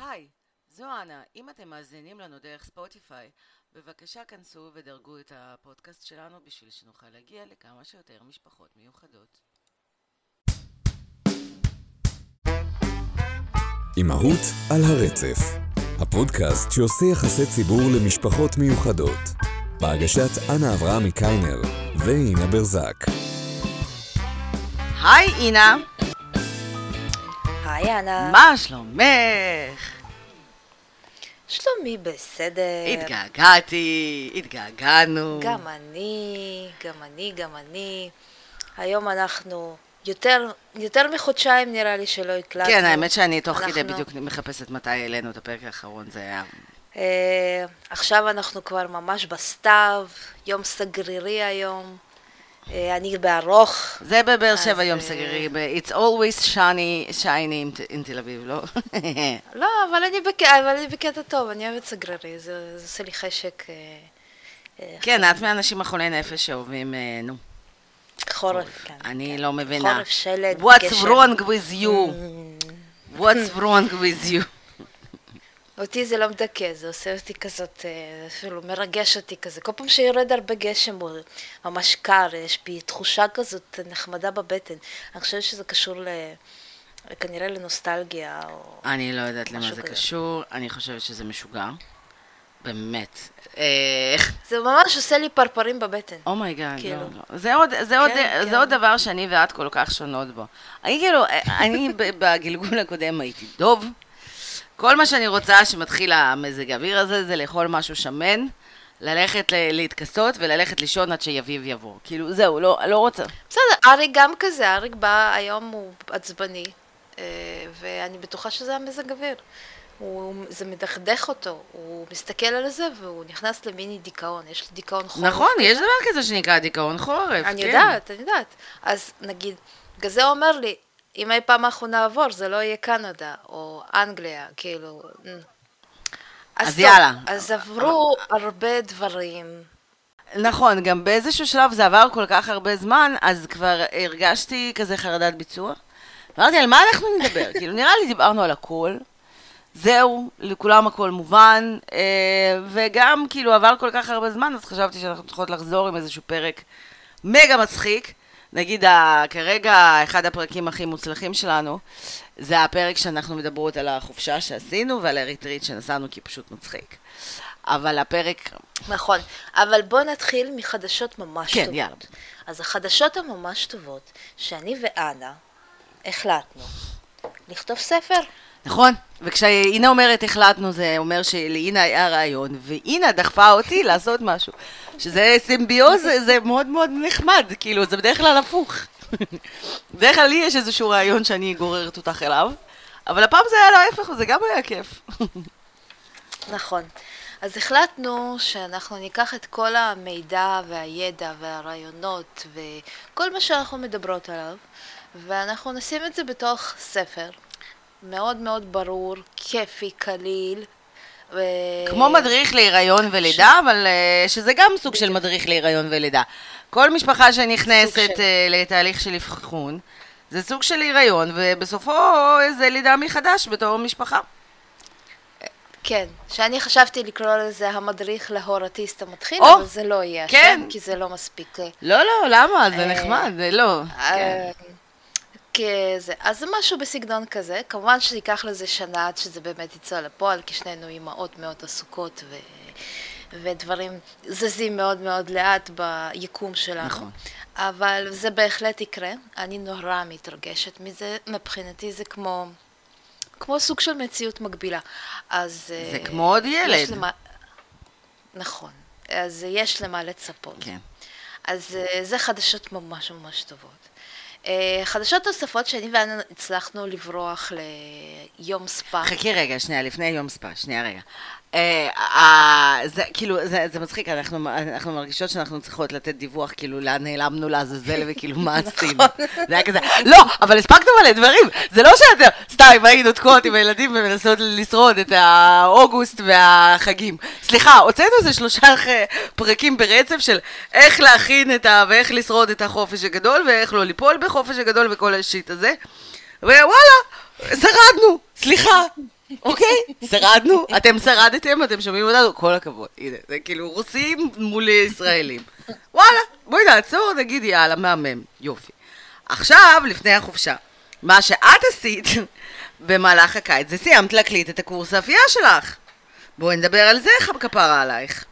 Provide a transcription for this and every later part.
היי, זו אנה. אם אתם מאזינים לנו דרך ספוטיפיי, בבקשה כנסו ודרגו את הפודקאסט שלנו בשביל שנוכל להגיע לכמה שיותר משפחות מיוחדות. אימהות על הרצף, הפודקאסט שעושה יחסי ציבור למשפחות מיוחדות, בהגשת אנה אברהמי קיינר ואינה ברזק. היי אינה, היי אנה. מה שלומך? שלומי בסדר. התגעגעתי, התגעגענו. גם אני, גם אני, גם אני. היום אנחנו יותר, יותר מחודשיים נראה לי שלא הקלטנו. כן, האמת שאני תוך כדי אנחנו- בדיוק מחפשת מתי העלינו את הפרק האחרון, זה היה... אה, עכשיו אנחנו כבר ממש בסתיו, יום סגרירי היום. אה, אני בארוך. זה בבאר שבע יום אה, סגרי, ב- It's always shiny, shiny in- תל אביב, לא? לא, אבל אני, בק... אבל אני בקטע טוב, אני אוהבת סגרירי, זה, זה עושה לי חשק אה, אה, כן, את מהאנשים החולי נפש שאוהבים, אה, נו. חורף. כן, אני כן. לא מבינה. חורף, שלג, What's גשם. wrong with you? Mm. What's wrong with you? אותי זה לא מדכא, זה עושה אותי כזאת, אה, אפילו מרגש אותי כזה. כל פעם שיורד הרבה גשם, הוא ממש קר, יש בי תחושה כזאת נחמדה בבטן. אני חושבת שזה קשור ל... כנראה לנוסטלגיה, או... אני לא יודעת למה זה כזה. קשור, אני חושבת שזה משוגע. באמת. אה, זה ממש עושה לי פרפרים בבטן. Oh my God, כאילו. לא, לא. זה עוד, זה עוד, כן, זה כן. עוד דבר שאני ואת כל כך שונות בו. אני כאילו, אני ב- בגלגול הקודם הייתי דוב. כל מה שאני רוצה שמתחיל המזג האוויר הזה זה לאכול משהו שמן, ללכת להתכסות וללכת לישון עד שיביב יבוא. כאילו, זהו, לא, לא רוצה. בסדר, אריק גם כזה, אריק בא, היום הוא עצבני, אה, ואני בטוחה שזה המזג אוויר. הוא, זה מדכדך אותו, הוא מסתכל על זה והוא נכנס למיני דיכאון, יש לו דיכאון חורף. נכון, כזה. יש דבר כזה שנקרא דיכאון חורף. אני כן. יודעת, אני יודעת. אז נגיד, בגלל זה אומר לי, אם אי פעם אנחנו נעבור, זה לא יהיה קנדה, או אנגליה, כאילו... mm. אז טוב, יאללה. אז עברו הרבה דברים. נכון, גם באיזשהו שלב זה עבר כל כך הרבה זמן, אז כבר הרגשתי כזה חרדת ביצוע. אמרתי, על מה אנחנו נדבר? כאילו, נראה לי דיברנו על הכל. זהו, לכולם הכל מובן, אה, וגם כאילו עבר כל כך הרבה זמן, אז חשבתי שאנחנו צריכות לחזור עם איזשהו פרק מגה מצחיק. נגיד, ה- כרגע אחד הפרקים הכי מוצלחים שלנו, זה הפרק שאנחנו מדברות על החופשה שעשינו ועל הריטריט שנסענו, כי פשוט מצחיק. אבל הפרק, נכון, אבל בוא נתחיל מחדשות ממש כן, טובות. יאללה. אז החדשות הממש טובות, שאני ואנה החלטנו לכתוב ספר. נכון, וכשאינה אומרת החלטנו, זה אומר שלאינה היה רעיון, ואינה דחפה אותי לעשות משהו. שזה סימביוז, זה מאוד מאוד נחמד, כאילו, זה בדרך כלל הפוך. בדרך כלל לי יש איזשהו רעיון שאני גוררת אותך אליו, אבל הפעם זה היה להפך, וזה גם היה כיף. נכון. אז החלטנו שאנחנו ניקח את כל המידע והידע והרעיונות וכל מה שאנחנו מדברות עליו, ואנחנו נשים את זה בתוך ספר מאוד מאוד ברור, כיפי, קליל. ו... כמו מדריך להיריון ולידה, אבל אה, שזה גם סוג של מדריך להיריון ולידה. כל משפחה שנכנסת של- אה, לתהליך של אבחון, זה סוג של היריון, ובסופו זה לידה מחדש בתור משפחה. כן, שאני חשבתי לקרוא לזה המדריך להורטיסט המתחיל, או, אבל זה לא יהיה כן. השם, כי זה לא מספיק. אה, לא, לא, למה? זה נחמד, זה לא. כן. אה, כזה, אז זה משהו בסגנון כזה, כמובן שייקח לזה שנה עד שזה באמת יצא לפועל, כי שנינו אימהות מאוד עסוקות ו... ודברים זזים מאוד מאוד לאט ביקום שלנו. נכון. אבל זה בהחלט יקרה, אני נורא מתרגשת מזה, מבחינתי זה כמו, כמו סוג של מציאות מקבילה. אז... זה אה, כמו עוד ילד. למה... נכון, אז יש למה לצפות. כן. אז אה, זה חדשות ממש ממש טובות. אה, חדשות נוספות שאני ואנה הצלחנו לברוח ליום ספא. חכי רגע, שנייה, לפני יום ספא, שנייה רגע. אה, אה, זה כאילו, זה, זה מצחיק, אנחנו, אנחנו מרגישות שאנחנו צריכות לתת דיווח, כאילו, לאן נעלמנו לעזאזל וכאילו, מה עשינו. זה היה כזה, לא, אבל הספקנו מלא דברים, זה לא שאתם, סתם, היינו תקועות עם הילדים ומנסות לשרוד את האוגוסט והחגים. סליחה, הוצאנו איזה שלושה פרקים ברצף של איך להכין את ה... ואיך לשרוד את החופש הגדול, ואיך לא ליפול בחופש הגדול וכל השיט הזה. ווואלה, שרדנו, סליחה, אוקיי? שרדנו, אתם שרדתם, אתם שומעים אותנו, כל הכבוד. הנה, זה כאילו רוסים מול ישראלים. וואלה, בואי נעצור, נגיד יאללה, מהמם, יופי. עכשיו, לפני החופשה, מה שאת עשית במהלך הקיץ, זה סיימת להקליט את הקורס האפייה שלך. בואי נדבר על זה, כפרה עלייך.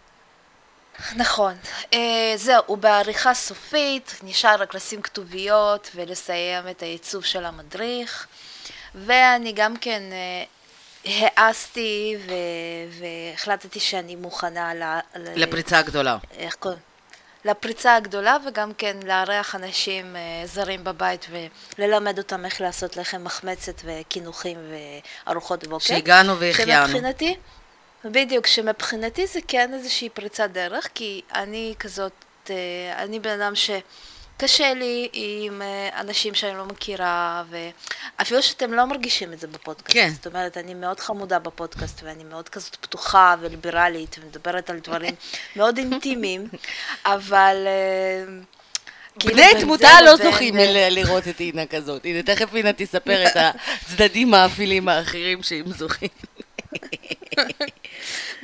נכון. Uh, זהו, הוא בעריכה סופית, נשאר רק לשים כתוביות ולסיים את העיצוב של המדריך. ואני גם כן uh, העזתי ו- והחלטתי שאני מוכנה ל... לפריצה הגדולה. איך קוראים? לפריצה הגדולה וגם כן לארח אנשים uh, זרים בבית וללמד אותם איך לעשות לחם מחמצת וקינוחים וארוחות בוקר. שהגענו והחיינו. שמבחינתי, בדיוק, שמבחינתי זה כן איזושהי פריצת דרך, כי אני כזאת, אה, אני בן אדם שקשה לי עם אה, אנשים שאני לא מכירה, ואפילו שאתם לא מרגישים את זה בפודקאסט. כן. זאת אומרת, אני מאוד חמודה בפודקאסט, ואני מאוד כזאת פתוחה וליברלית, ומדברת על דברים מאוד אינטימיים, אבל... אה, כאילו בני תמותה לא זוכים לראות את אינה כזאת. הנה, תכף אינה תספר את הצדדים האפילים האחרים שהם זוכים.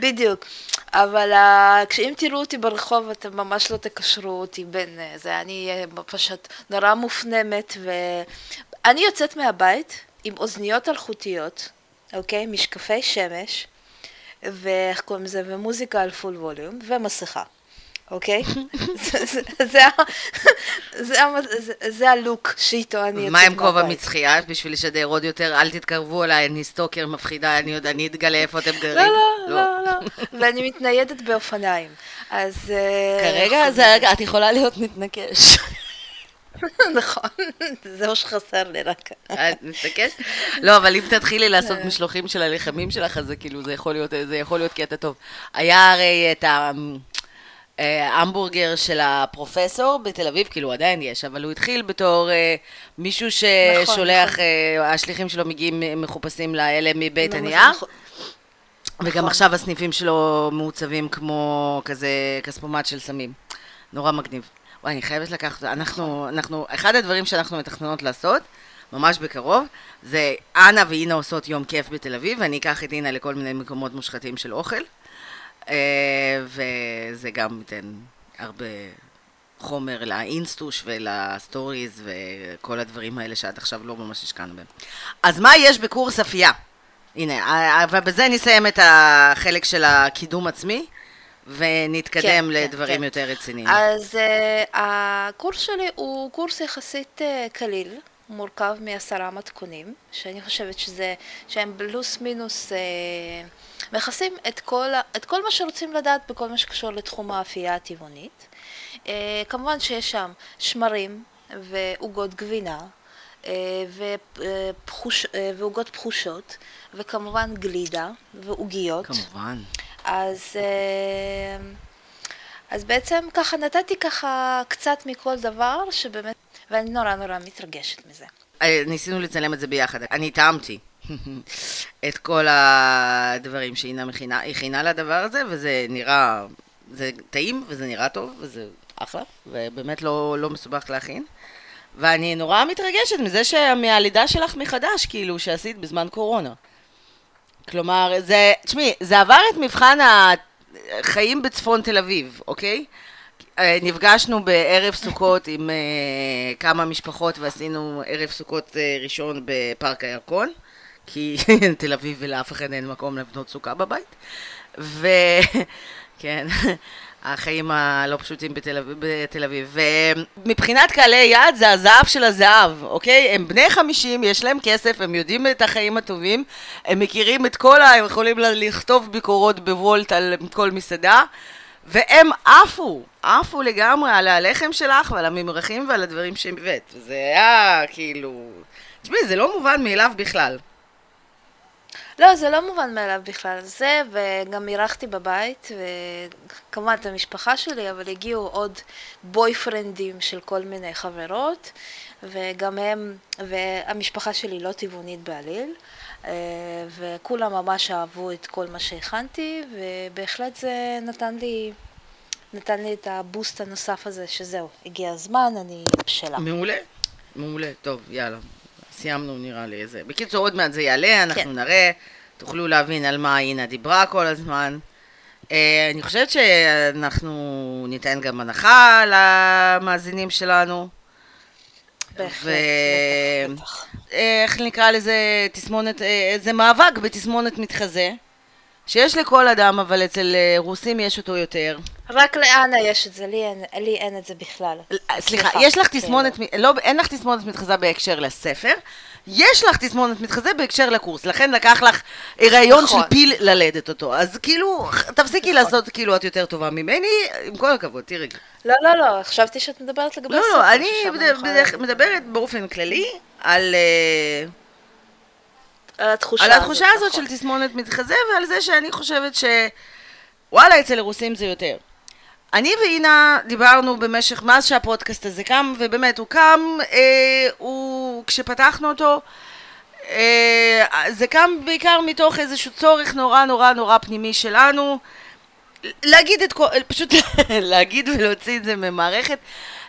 בדיוק. אבל uh, כשאם תראו אותי ברחוב, אתם ממש לא תקשרו אותי בין uh, זה. אני uh, פשוט נורא מופנמת, ואני יוצאת מהבית עם אוזניות אלחוטיות, אוקיי? משקפי שמש, ואיך קוראים לזה? ומוזיקה על פול ווליום, ומסכה. אוקיי? זה- הלוק שאיתו אני יוצאת מה עם כובע מהבית. מצחייה? בשביל לשדר עוד יותר, אל תתקרבו אליי, אני סטוקר מפחידה, אני עוד, אני אתגלה איפה אתם גרים. לא, לא, לא, לא. ואני מתניידת באופניים. אז... אה, כרגע את יכולה להיות מתנקש. נכון, זה מה שחסר לי רק. את מתנקש? לא, אבל אם תתחילי לעשות משלוחים של הלחמים שלך, אז זה כאילו, זה יכול להיות, זה יכול להיות קטע טוב. היה הרי את ה... ההמבורגר של הפרופסור בתל אביב, כאילו עדיין יש, אבל הוא התחיל בתור אה, מישהו ששולח, נכון. אה, השליחים שלו מגיעים אה, מחופשים לאלה מבית נכון, הנייר, נכון. וגם נכון. עכשיו הסניפים שלו מעוצבים כמו כזה כספומט של סמים. נורא מגניב. וואי, אני חייבת לקחת, אנחנו, אנחנו, אחד הדברים שאנחנו מתכננות לעשות, ממש בקרוב, זה אנה ואינה עושות יום כיף בתל אביב, ואני אקח את אינה לכל מיני מקומות מושחתים של אוכל, וזה גם ייתן הרבה חומר לאינסטוש ולסטוריז וכל הדברים האלה שעד עכשיו לא ממש השקענו בהם. אז מה יש בקורס אפייה? הנה, אה, ובזה נסיים את החלק של הקידום עצמי, ונתקדם כן, לדברים כן. יותר רציניים. אז uh, הקורס שלי הוא קורס יחסית uh, קליל, מורכב מעשרה מתכונים, שאני חושבת שזה, שהם פלוס מינוס uh, מכסים את כל, את כל מה שרוצים לדעת בכל מה שקשור לתחום האפייה הטבעונית. Uh, כמובן שיש שם שמרים ועוגות גבינה. אה, ופחוש- אה, ועוגות פחושות, וכמובן גלידה ועוגיות. כמובן. אז, אה, אז בעצם ככה נתתי ככה קצת מכל דבר שבאמת, ואני נורא נורא מתרגשת מזה. אה, ניסינו לצלם את זה ביחד. אני טעמתי את כל הדברים שאינה מכינה, הכינה לדבר הזה, וזה נראה, זה טעים, וזה נראה טוב, וזה אחלה, ובאמת לא, לא מסובך להכין. ואני נורא מתרגשת מזה שמהלידה שלך מחדש, כאילו, שעשית בזמן קורונה. כלומר, זה, תשמעי, זה עבר את מבחן החיים בצפון תל אביב, אוקיי? אה, נפגשנו בערב סוכות עם אה, כמה משפחות ועשינו ערב סוכות אה, ראשון בפארק הירקון, כי תל אביב ולאף אחד אין מקום לבנות סוכה בבית. וכן, החיים הלא פשוטים בתל. בתל אביב. ומבחינת קהלי יעד זה הזהב של הזהב, אוקיי? הם בני 50, יש להם כסף, הם יודעים את החיים הטובים, הם מכירים את כל ה... הם יכולים לכתוב ביקורות בוולט על כל מסעדה. והם עפו, עפו לגמרי על הלחם שלך ועל הממרחים ועל הדברים שהבאת. זה היה כאילו... תשמעי, זה לא מובן מאליו בכלל. לא, זה לא מובן מאליו בכלל. זה, וגם אירחתי בבית, וכמובן את המשפחה שלי, אבל הגיעו עוד בויפרנדים של כל מיני חברות, וגם הם, והמשפחה שלי לא טבעונית בעליל, וכולם ממש אהבו את כל מה שהכנתי, ובהחלט זה נתן לי, נתן לי את הבוסט הנוסף הזה, שזהו, הגיע הזמן, אני בשלה. מעולה, מעולה. טוב, יאללה. סיימנו נראה לי איזה. בקיצור, עוד מעט זה יעלה, אנחנו כן. נראה. תוכלו להבין על מה אינה דיברה כל הזמן. אה, אני חושבת שאנחנו ניתן גם הנחה למאזינים שלנו. בהחלט, ו- בטח, בטח. איך נקרא לזה, תסמונת, אה, זה מאבק בתסמונת מתחזה, שיש לכל אדם, אבל אצל אה, רוסים יש אותו יותר. רק לאנה יש את זה, לי אין, לי אין את זה בכלל. סליחה, סליחה, יש לך כאילו. תסמונת, לא, אין לך תסמונת מתחזה בהקשר לספר, יש לך תסמונת מתחזה בהקשר לקורס, לכן לקח לך הריון של נכון. פיל ללדת אותו, אז כאילו, תפסיקי לעשות כאילו את יותר טובה ממני, עם כל הכבוד, תראי. לא, לא, לא, חשבתי שאת מדברת לגבי לא, הספר. לא, אני להגיד. מדברת באופן כללי על... אה, על התחושה על התחושה הזאת נכון. של תסמונת מתחזה ועל זה שאני חושבת ש... וואלה, אצל הרוסים זה יותר. אני ואינה דיברנו במשך, מאז שהפודקאסט הזה קם, ובאמת, הוא קם, אה, הוא, כשפתחנו אותו, אה, זה קם בעיקר מתוך איזשהו צורך נורא נורא נורא פנימי שלנו, להגיד את כל, פשוט להגיד ולהוציא את זה ממערכת,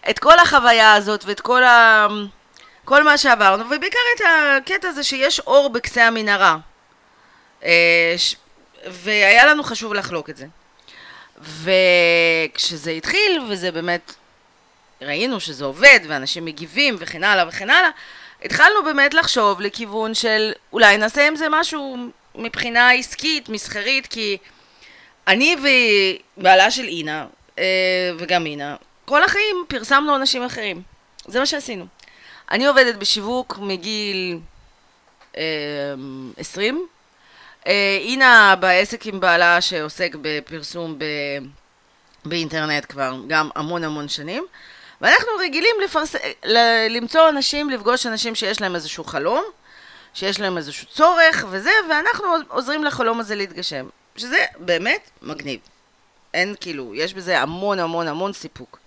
את כל החוויה הזאת ואת כל ה... כל מה שעברנו, ובעיקר את הקטע הזה שיש אור בקצה המנהרה. אה, ש... והיה לנו חשוב לחלוק את זה. וכשזה התחיל, וזה באמת, ראינו שזה עובד, ואנשים מגיבים, וכן הלאה וכן הלאה, התחלנו באמת לחשוב לכיוון של אולי נעשה עם זה משהו מבחינה עסקית, מסחרית, כי אני ובעלה של אינה, אה, וגם אינה, כל החיים פרסמנו אנשים אחרים. זה מה שעשינו. אני עובדת בשיווק מגיל אה, 20. אה, אינה בעסק עם בעלה שעוסק בפרסום ב, באינטרנט כבר גם המון המון שנים. ואנחנו רגילים לפרס... ל- למצוא אנשים, לפגוש אנשים שיש להם איזשהו חלום, שיש להם איזשהו צורך וזה, ואנחנו עוזרים לחלום הזה להתגשם. שזה באמת מגניב. אין כאילו, יש בזה המון המון המון סיפוק.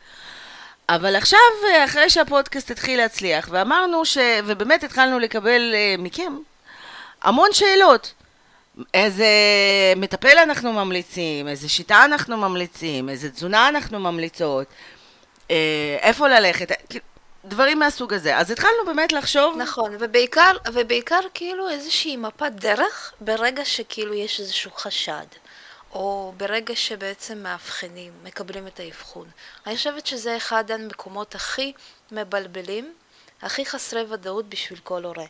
אבל עכשיו, אה, אחרי שהפודקאסט התחיל להצליח, ואמרנו ש... ובאמת התחלנו לקבל uh, מכם המון שאלות. איזה מטפל אנחנו ממליצים, איזה שיטה אנחנו ממליצים, איזה תזונה אנחנו ממליצות, אה, איפה ללכת, דברים מהסוג הזה. אז התחלנו באמת לחשוב... נכון, ובעיקר, ובעיקר כאילו איזושהי מפת דרך ברגע שכאילו יש איזשהו חשד, או ברגע שבעצם מאבחנים, מקבלים את האבחון. אני חושבת שזה אחד המקומות הכי מבלבלים, הכי חסרי ודאות בשביל כל הורה.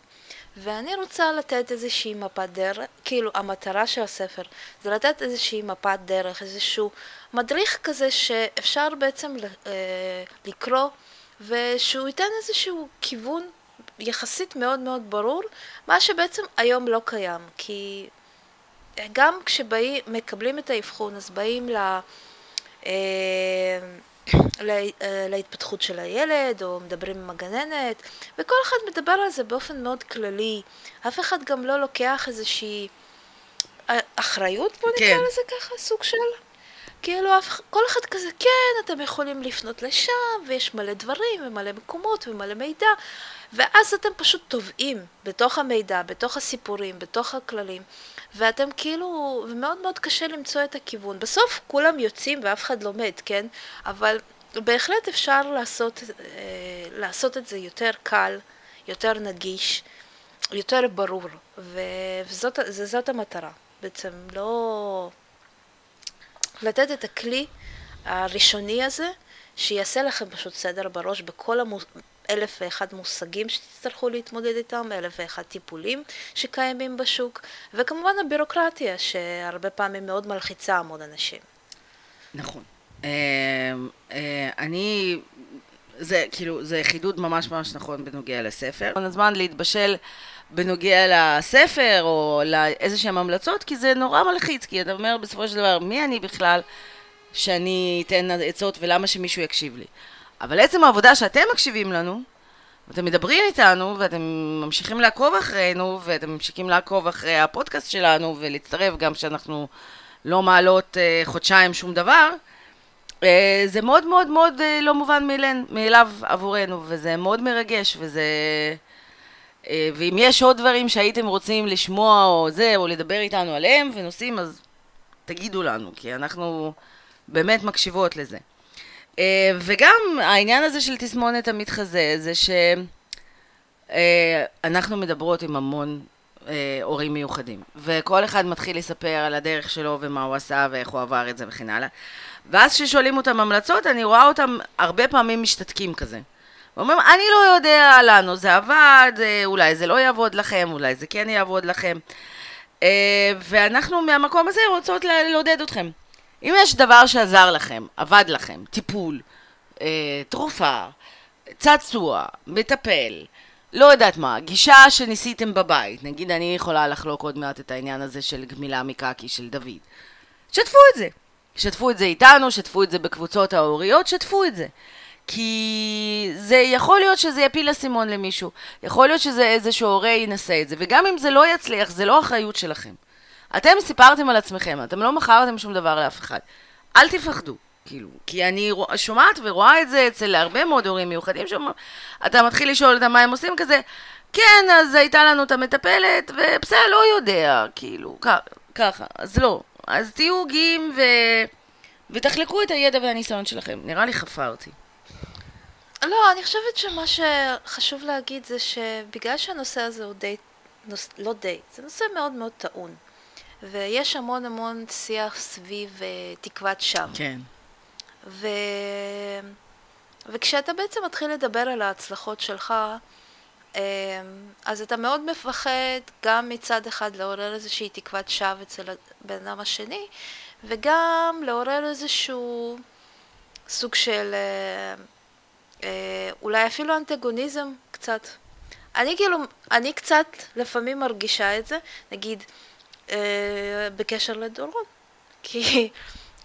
ואני רוצה לתת איזושהי מפת דרך, כאילו המטרה של הספר זה לתת איזושהי מפת דרך, איזשהו מדריך כזה שאפשר בעצם אה, לקרוא ושהוא ייתן איזשהו כיוון יחסית מאוד מאוד ברור, מה שבעצם היום לא קיים, כי גם כשבאים, מקבלים את האבחון, אז באים ל... לה- אה, להתפתחות של הילד, או מדברים עם הגננת, וכל אחד מדבר על זה באופן מאוד כללי. אף אחד גם לא לוקח איזושהי אה, אחריות, בוא כן. נקרא לזה ככה, סוג של... כאילו, אף, כל אחד כזה, כן, אתם יכולים לפנות לשם, ויש מלא דברים, ומלא מקומות, ומלא מידע, ואז אתם פשוט טובעים בתוך המידע, בתוך הסיפורים, בתוך הכללים, ואתם כאילו, ומאוד מאוד קשה למצוא את הכיוון. בסוף כולם יוצאים ואף אחד לומד, כן? אבל בהחלט אפשר לעשות, אה, לעשות את זה יותר קל, יותר נגיש, יותר ברור, וזאת המטרה. בעצם לא... לתת את הכלי הראשוני הזה, שיעשה לכם פשוט סדר בראש בכל המוס... אלף ואחד מושגים שתצטרכו להתמודד איתם, אלף ואחד טיפולים שקיימים בשוק, וכמובן הבירוקרטיה, שהרבה פעמים מאוד מלחיצה המון אנשים. נכון. אה, אה, אני, זה כאילו, זה חידוד ממש ממש נכון בנוגע לספר. הזמן להתבשל בנוגע לספר או לאיזה שהן המלצות, כי זה נורא מלחיץ, כי אתה אומר בסופו של דבר, מי אני בכלל שאני אתן עצות ולמה שמישהו יקשיב לי? אבל עצם העובדה שאתם מקשיבים לנו, ואתם מדברים איתנו, ואתם ממשיכים לעקוב אחרינו, ואתם ממשיכים לעקוב אחרי הפודקאסט שלנו, ולהצטרף גם כשאנחנו לא מעלות אה, חודשיים שום דבר, אה, זה מאוד מאוד מאוד אה, לא מובן מאלן, מאליו עבורנו, וזה מאוד מרגש, וזה... אה, ואם יש עוד דברים שהייתם רוצים לשמוע או זה, או לדבר איתנו עליהם ונושאים, אז תגידו לנו, כי אנחנו באמת מקשיבות לזה. אה, וגם העניין הזה של תסמונת המתחזה, זה שאנחנו מדברות עם המון אה, הורים מיוחדים. וכל אחד מתחיל לספר על הדרך שלו ומה הוא עשה ואיך הוא עבר את זה וכן הלאה. ואז כששואלים אותם המלצות, אני רואה אותם הרבה פעמים משתתקים כזה. ואומרים, אני לא יודע, לנו זה עבד, אה, אולי זה לא יעבוד לכם, אולי זה כן יעבוד לכם. אה, ואנחנו מהמקום הזה רוצות לעודד אתכם. אם יש דבר שעזר לכם, עבד לכם, טיפול, אה, תרופה, צעצוע, מטפל, לא יודעת מה, גישה שניסיתם בבית, נגיד אני יכולה לחלוק עוד מעט את העניין הזה של גמילה מקקי של דוד. שתפו את זה. שתפו את זה איתנו, שתפו את זה בקבוצות ההוריות, שתפו את זה. כי זה יכול להיות שזה יפיל אסימון למישהו, יכול להיות שזה איזשהו הורה ינסה את זה, וגם אם זה לא יצליח, זה לא אחריות שלכם. אתם סיפרתם על עצמכם, אתם לא מכרתם שום דבר לאף אחד. אל תפחדו, כאילו, כי אני שומעת ורואה את זה אצל הרבה מאוד הורים מיוחדים, שאומרים, אתה מתחיל לשאול אותם מה הם עושים כזה, כן, אז הייתה לנו את המטפלת, ובסדר, לא יודע, כאילו, ככה, אז לא. אז תהיו גאים ו... ותחלקו את הידע והניסיון שלכם. נראה לי חפרתי. לא, אני חושבת שמה שחשוב להגיד זה שבגלל שהנושא הזה הוא די, נוס, לא די, זה נושא מאוד מאוד טעון. ויש המון המון שיח סביב uh, תקוות שווא. כן. ו... וכשאתה בעצם מתחיל לדבר על ההצלחות שלך, um, אז אתה מאוד מפחד גם מצד אחד לעורר איזושהי תקוות שווא אצל הבן אדם השני, וגם לעורר איזשהו סוג של... Uh, אה, אולי אפילו אנטגוניזם קצת. אני כאילו, אני קצת לפעמים מרגישה את זה, נגיד, בקשר לדורון. כי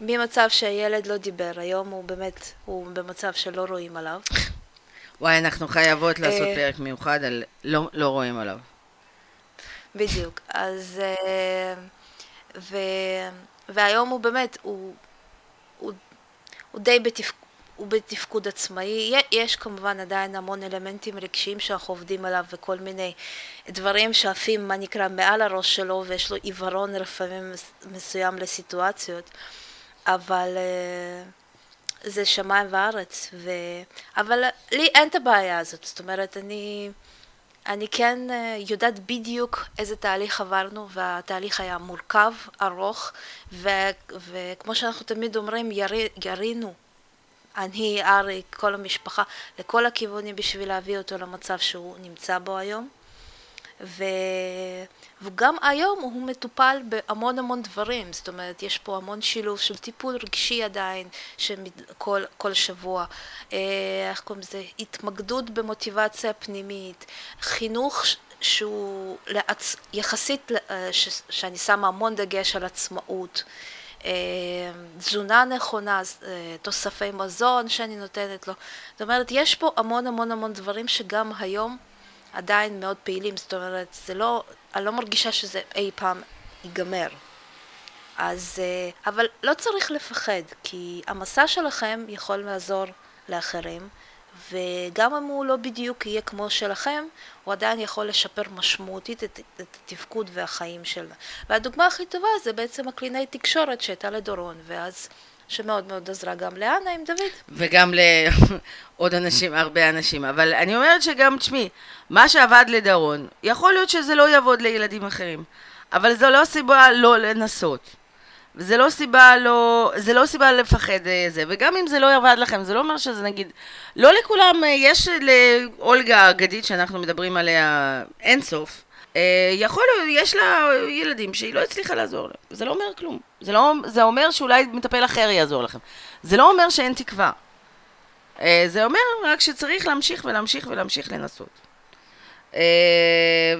ממצב שהילד לא דיבר, היום הוא באמת, הוא במצב שלא רואים עליו. וואי, אנחנו חייבות לעשות אה, פרק מיוחד על לא, לא רואים עליו. בדיוק. אז... אה, ו, והיום הוא באמת, הוא, הוא, הוא די בתפקוד. הוא בתפקוד עצמאי. יש כמובן עדיין המון אלמנטים רגשיים שאנחנו עובדים עליו וכל מיני דברים שעפים, מה נקרא, מעל הראש שלו ויש לו עיוורון לפעמים מסוים לסיטואציות, אבל אה, זה שמיים וארץ. ו... אבל לי אין את הבעיה הזאת, זאת אומרת, אני... אני כן אה, יודעת בדיוק איזה תהליך עברנו, והתהליך היה מורכב, ארוך, ו- וכמו שאנחנו תמיד אומרים, ירי, ירינו אני, אריק, כל המשפחה, לכל הכיוונים בשביל להביא אותו למצב שהוא נמצא בו היום. ו... וגם היום הוא מטופל בהמון המון דברים, זאת אומרת, יש פה המון שילוב של טיפול רגשי עדיין, כל, כל שבוע, אה, איך קוראים לזה, התמקדות במוטיבציה פנימית, חינוך שהוא לעצ... יחסית, אה, ש... שאני שמה המון דגש על עצמאות. אה, תזונה נכונה, אה, תוספי מזון שאני נותנת לו. זאת אומרת, יש פה המון המון המון דברים שגם היום עדיין מאוד פעילים, זאת אומרת, זה לא, אני לא מרגישה שזה אי פעם ייגמר. אז, אה, אבל לא צריך לפחד, כי המסע שלכם יכול לעזור לאחרים, וגם אם הוא לא בדיוק יהיה כמו שלכם, הוא עדיין יכול לשפר משמעותית את, את התפקוד והחיים שלו. והדוגמה הכי טובה זה בעצם הקלינאי תקשורת שהייתה לדורון, ואז שמאוד מאוד עזרה גם לאנה עם דוד. וגם לעוד אנשים, הרבה אנשים. אבל אני אומרת שגם, תשמעי, מה שעבד לדורון, יכול להיות שזה לא יעבוד לילדים אחרים. אבל זו לא סיבה לא לנסות. וזה לא סיבה לא, זה לא סיבה לפחד אה, זה, וגם אם זה לא יעבד לכם, זה לא אומר שזה נגיד, לא לכולם, אה, יש לאולגה האגדית שאנחנו מדברים עליה אינסוף, אה, יכול להיות, יש לה ילדים שהיא לא הצליחה לעזור להם, זה לא אומר כלום, זה, לא, זה אומר שאולי מטפל אחר יעזור לכם, זה לא אומר שאין תקווה, זה אומר רק שצריך להמשיך ולהמשיך ולהמשיך לנסות.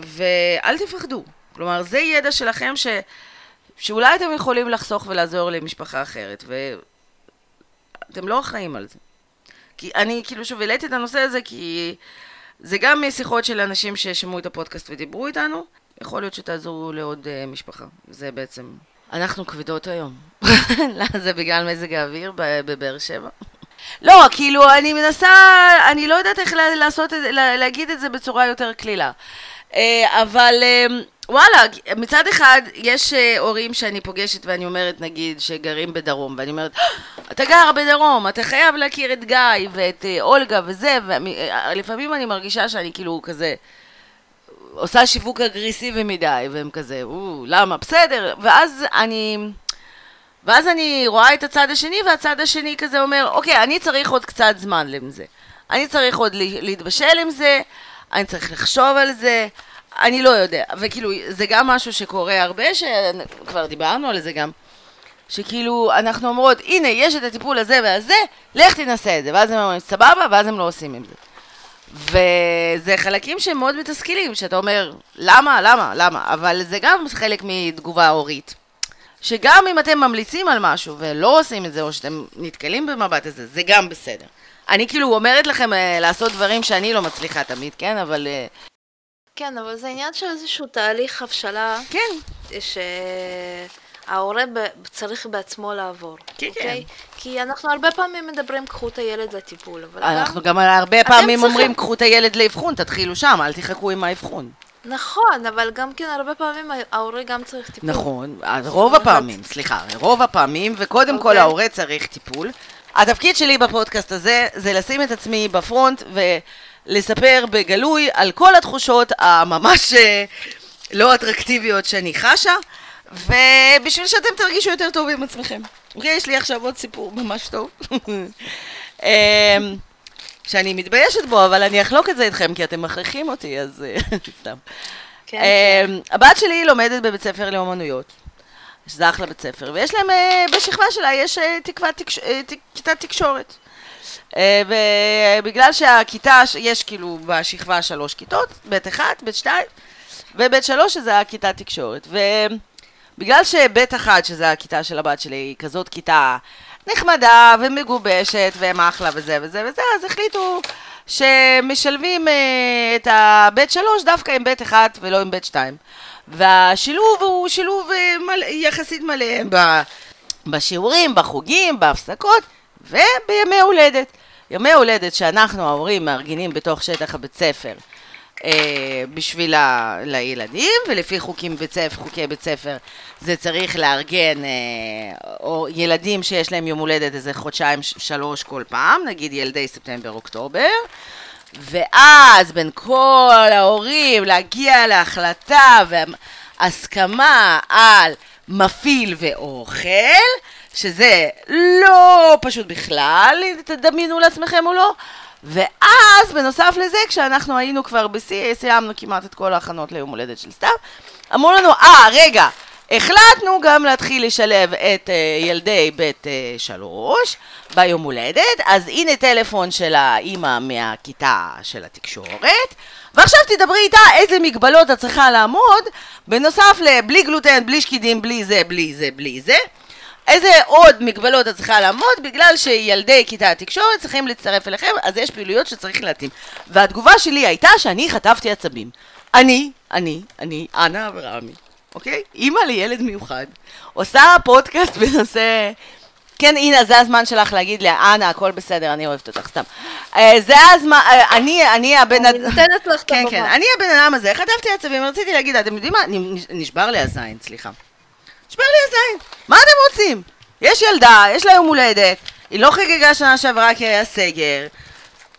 ואל תפחדו, כלומר זה ידע שלכם ש... שאולי אתם יכולים לחסוך ולעזור למשפחה אחרת, ואתם לא אחראים על זה. כי אני כאילו שוב העליתי את הנושא הזה כי זה גם משיחות של אנשים ששמעו את הפודקאסט ודיברו איתנו, יכול להיות שתעזרו לעוד uh, משפחה. זה בעצם... אנחנו כבדות היום. זה בגלל מזג האוויר בבאר שבע. לא, כאילו, אני מנסה, אני לא יודעת איך לעשות את זה, להגיד את זה בצורה יותר קלילה. אה, אבל... Uh, וואלה, מצד אחד, יש uh, הורים שאני פוגשת ואני אומרת, נגיד, שגרים בדרום, ואני אומרת, אתה גר בדרום, אתה חייב להכיר את גיא ואת uh, אולגה וזה, ולפעמים אני מרגישה שאני כאילו כזה, עושה שיווק אגרסיבי מדי, והם כזה, או, למה? בסדר. ואז אני... ואז אני רואה את הצד השני, והצד השני כזה אומר, אוקיי, אני צריך עוד קצת זמן לזה. אני צריך עוד להתבשל עם זה, אני צריך לחשוב על זה, אני לא יודע. וכאילו, זה גם משהו שקורה הרבה, שכבר דיברנו על זה גם, שכאילו, אנחנו אומרות, הנה, יש את הטיפול הזה והזה, לך תנסה את זה. ואז הם אומרים, סבבה, ואז הם לא עושים עם זה. וזה חלקים שהם מאוד מתסכלים, שאתה אומר, למה, למה, למה? אבל זה גם חלק מתגובה הורית. שגם אם אתם ממליצים על משהו ולא עושים את זה, או שאתם נתקלים במבט הזה, זה גם בסדר. אני כאילו אומרת לכם uh, לעשות דברים שאני לא מצליחה תמיד, כן? אבל... Uh... כן, אבל זה עניין של איזשהו תהליך הבשלה. כן. שההורה ב... צריך בעצמו לעבור. כן, אוקיי? כן. כי אנחנו הרבה פעמים מדברים, קחו את הילד לטיפול, אבל אנחנו גם, גם הרבה פעמים אומרים, קחו את הילד לאבחון, תתחילו שם, אל תחכו עם האבחון. נכון, אבל גם כן הרבה פעמים ההורה גם צריך טיפול. נכון, רוב הפעמים, סליחה, רוב הפעמים, וקודם okay. כל אוקיי. ההורה צריך טיפול. התפקיד שלי בפודקאסט הזה זה לשים את עצמי בפרונט ולספר בגלוי על כל התחושות הממש אה, לא אטרקטיביות שאני חשה, ובשביל שאתם תרגישו יותר טוב עם עצמכם. אוקיי, יש לי עכשיו עוד סיפור ממש טוב. אמ, שאני מתביישת בו, אבל אני אחלוק את זה איתכם, כי אתם מכריחים אותי, אז אה, סתם. כן, כן. הבת שלי לומדת בבית ספר לאומנויות. שזה אחלה בית ספר, ויש להם, אה, בשכבה שלה יש אה, תקווה, כיתת תקשורת. ובגלל שהכיתה, יש כאילו בשכבה שלוש כיתות, בית אחת, בית שתיים, ובית שלוש שזה הכיתת תקשורת. ובגלל שבית אחת, שזה הכיתה של הבת שלי, היא כזאת כיתה נחמדה ומגובשת והם אחלה וזה וזה וזה, אז החליטו שמשלבים uh, את הבית שלוש דווקא עם בית אחת ולא עם בית שתיים. והשילוב הוא שילוב uh, מלא, יחסית מלא בשיעורים, בחוגים, בהפסקות ובימי הולדת. ימי הולדת שאנחנו ההורים מארגנים בתוך שטח הבית ספר אה, בשביל ה, לילדים, ולפי חוקים בית ספר, חוקי בית ספר, זה צריך לארגן אה, או ילדים שיש להם יום הולדת איזה חודשיים, שלוש כל פעם, נגיד ילדי ספטמבר-אוקטובר, ואז בין כל ההורים להגיע להחלטה והסכמה על מפעיל ואוכל, שזה לא פשוט בכלל, תדמיינו לעצמכם או לא, ואז, בנוסף לזה, כשאנחנו היינו כבר בשיא, סיימנו כמעט את כל ההכנות ליום הולדת של סתיו, אמרו לנו, אה, ah, רגע, החלטנו גם להתחיל לשלב את uh, ילדי בית uh, שלוש ביום הולדת, אז הנה טלפון של האימא מהכיתה של התקשורת, ועכשיו תדברי איתה איזה מגבלות את צריכה לעמוד, בנוסף לבלי גלוטן, בלי שקידים, בלי זה, בלי זה, בלי זה. איזה עוד מגבלות את צריכה לעמוד בגלל שילדי כיתה התקשורת צריכים להצטרף אליכם, אז יש פעילויות שצריך להתאים. והתגובה שלי הייתה שאני חטפתי עצבים. אני, אני, אני, אנה אברהמי, אוקיי? אימא לילד מיוחד, עושה פודקאסט בנושא... כן, הנה, זה הזמן שלך להגיד לי, אנה, הכל בסדר, אני אוהבת אותך, סתם. אה, זה הזמן, אה, אני, אני הבן אדם... אני נותנת לך את הבמה. כן, כן, אני הבן אדם הזה, חטפתי עצבים, רציתי להגיד, אתם יודעים מה? נשבר לי הזין, סליחה. נשבר לי הזין. מה אתם רוצים? יש ילדה, יש לה יום הולדת, היא לא חגגה שנה שעברה כי היה סגר.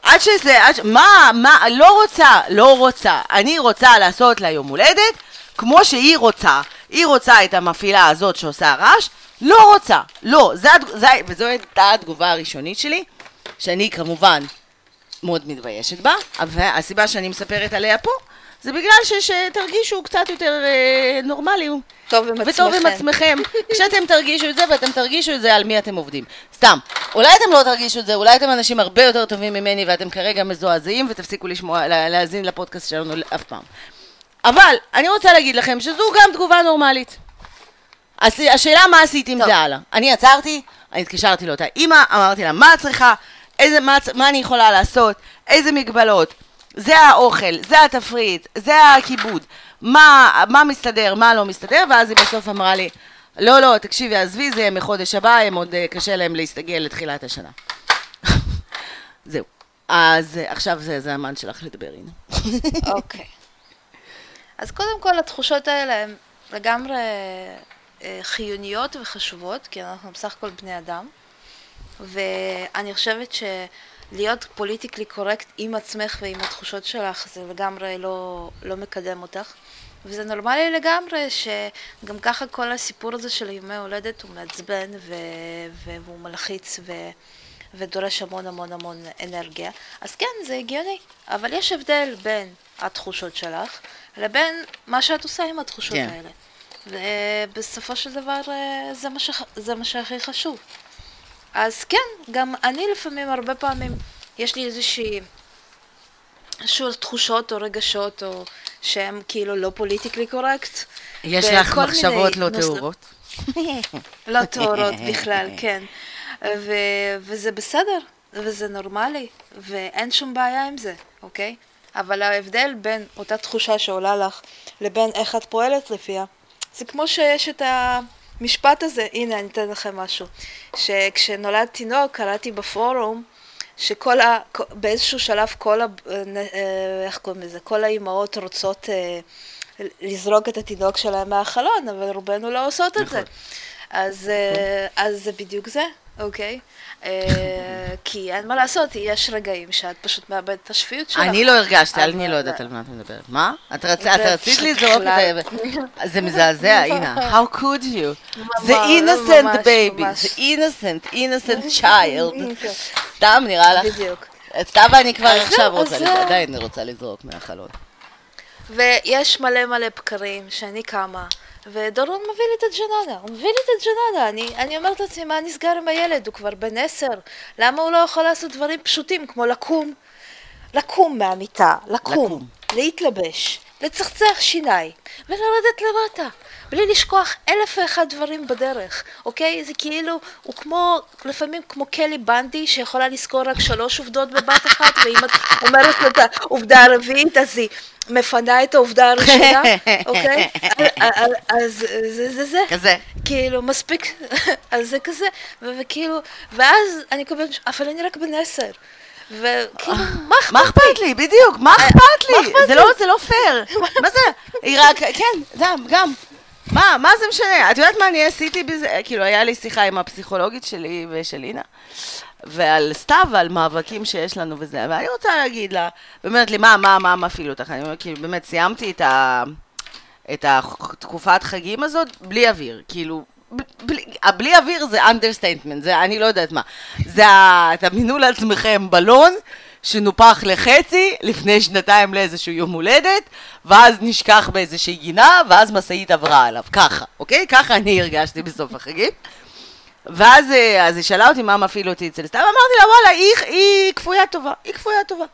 עד שזה, עד ש... מה, מה, לא רוצה, לא רוצה. אני רוצה לעשות לה יום הולדת כמו שהיא רוצה. היא רוצה את המפעילה הזאת שעושה רעש, לא רוצה. לא, זה, זה, וזו הייתה התגובה הראשונית שלי, שאני כמובן מאוד מתביישת בה, והסיבה שאני מספרת עליה פה, זה בגלל שתרגישו קצת יותר אה, נורמליים. טוב עם עצמכם. וטוב עם עצמכם, כשאתם תרגישו את זה ואתם תרגישו את זה על מי אתם עובדים. סתם, אולי אתם לא תרגישו את זה, אולי אתם אנשים הרבה יותר טובים ממני ואתם כרגע מזועזעים ותפסיקו לשמוע, להאזין לפודקאסט שלנו אף פעם. אבל אני רוצה להגיד לכם שזו גם תגובה נורמלית. השאלה מה עשית עם זה הלאה. אני עצרתי, אני התקשרתי לאותה אימא, אמרתי לה מה את צריכה, איזה, מה, מה אני יכולה לעשות, איזה מגבלות. זה האוכל, זה התפריט, זה הכיבוד. מה, מה מסתדר, מה לא מסתדר, ואז היא בסוף אמרה לי, לא, לא, תקשיבי, עזבי, זה מחודש הבא, הם עוד אה, קשה להם להסתגל לתחילת השנה. זהו. אז אה, עכשיו זה, זה הזמן שלך לדבר, הנה. אוקיי. אז קודם כל, התחושות האלה הן לגמרי אה, חיוניות וחשובות, כי אנחנו בסך הכל בני אדם, ואני חושבת ש... להיות פוליטיקלי קורקט עם עצמך ועם התחושות שלך, זה לגמרי לא, לא מקדם אותך. וזה נורמלי לגמרי, שגם ככה כל הסיפור הזה של ימי הולדת הוא מעצבן ו... והוא מלחיץ ו... ודורש המון המון המון אנרגיה. אז כן, זה הגיוני, אבל יש הבדל בין התחושות שלך לבין מה שאת עושה עם התחושות כן. האלה. ובסופו של דבר אה, זה מה, ש... זה מה שהכי חשוב. אז כן, גם אני לפעמים, הרבה פעמים, יש לי איזושהי... שוב, תחושות או רגשות או שהם כאילו לא פוליטיקלי קורקט. יש לך מחשבות לא טהורות? לא טהורות בכלל, כן. ו- וזה בסדר, וזה נורמלי, ואין שום בעיה עם זה, אוקיי? אבל ההבדל בין אותה תחושה שעולה לך לבין איך את פועלת לפיה, זה כמו שיש את המשפט הזה, הנה אני אתן לכם משהו, שכשנולד תינוק קראתי בפורום שכל ה... באיזשהו שלב כל ה... אה, איך קוראים לזה? כל האימהות רוצות אה, לזרוק את התינוק שלהם מהחלון, אבל רובנו לא עושות את זה. נכון. אז, אה, אז זה בדיוק זה, אוקיי? אה, כי אין מה לעשות, יש רגעים שאת פשוט מאבדת את השפיות שלך. אני לא הרגשתי, אני לא יודעת על מה את מדברת. מה? את רצית לזרוק את ה... זה מזעזע, הנה. How could you? זה innocent baby. זה innocent, innocent child. סתם נראה לך. בדיוק. סתם אני כבר עכשיו רוצה, עדיין רוצה לזרוק מהחלון. ויש מלא מלא בקרים שאני קמה, ודורון מביא לי את הג'ננה, הוא מביא לי את הג'ננה, אני, אני אומרת לעצמי, מה נסגר עם הילד, הוא כבר בן עשר, למה הוא לא יכול לעשות דברים פשוטים כמו לקום, לקום מהמיטה, לקום, לקום. להתלבש, לצחצח שיניים, ולרדת למטה, בלי לשכוח אלף ואחד דברים בדרך, אוקיי? זה כאילו, הוא כמו, לפעמים כמו קלי בנדי, שיכולה לזכור רק שלוש עובדות בבת אחת, ואם את אומרת לו את העובדה הרביעית, אז היא מפנה את העובדה הראשונה, אוקיי? אז זה זה זה. כזה. כאילו, מספיק, אז זה כזה, וכאילו, ואז אני קובעת, אבל אני רק בן עשר. וכאילו, מה אכפת מה אכפת לי? בדיוק, מה אכפת לי? אה, אכפת זה לא, זה לא פייר. מה זה? היא רק, כן, גם, גם. מה, מה זה משנה? את יודעת מה אני עשיתי בזה? כאילו, היה לי שיחה עם הפסיכולוגית שלי ושל אינה, ועל סתיו ועל מאבקים שיש לנו וזה, ואני רוצה להגיד לה, ואומרת לי, מה, מה, מה מפעיל אותך? אני אומרת, כאילו, באמת, סיימתי את ה... את התקופת חגים הזאת בלי אוויר, כאילו, בלי, בלי אוויר זה understatement, זה אני לא יודעת מה. זה, ה- תאמינו לעצמכם, בלון שנופח לחצי לפני שנתיים לאיזשהו יום הולדת, ואז נשכח באיזושהי גינה, ואז משאית עברה עליו, ככה, אוקיי? ככה אני הרגשתי בסוף החגים. ואז אה, היא שאלה אותי מה מפעיל אותי אצל סתיו, אמרתי לה, וואלה, היא, היא כפויה טובה, היא כפויה טובה.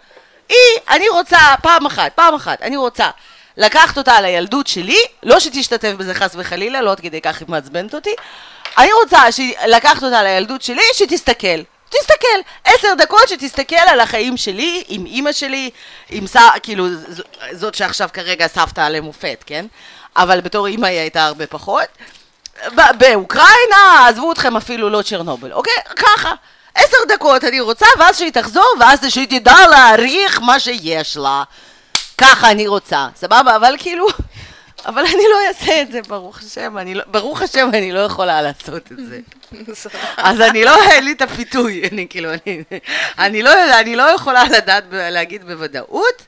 היא, אני רוצה, פעם אחת, פעם אחת, אני רוצה לקחת אותה לילדות שלי, לא שתשתתף בזה חס וחלילה, לא עד כדי כך היא מעצבנת אותי, אני רוצה לקחת אותה לילדות שלי, שתסתכל. תסתכל, עשר דקות שתסתכל על החיים שלי, עם אימא שלי, עם ס... כאילו, זאת שעכשיו כרגע סבתא למופת, כן? אבל בתור אימא היא הייתה הרבה פחות. באוקראינה, עזבו אתכם אפילו לא צ'רנובל, אוקיי? ככה. עשר דקות אני רוצה, ואז שהיא תחזור, ואז שהיא תדע להעריך מה שיש לה. ככה אני רוצה, סבבה? אבל כאילו... אבל אני לא אעשה את זה, ברוך השם, אני לא, ברוך השם אני לא יכולה לעשות את זה. אז אני לא, אין לי את הפיתוי, אני כאילו, אני, אני לא אני לא יכולה לדעת, להגיד בוודאות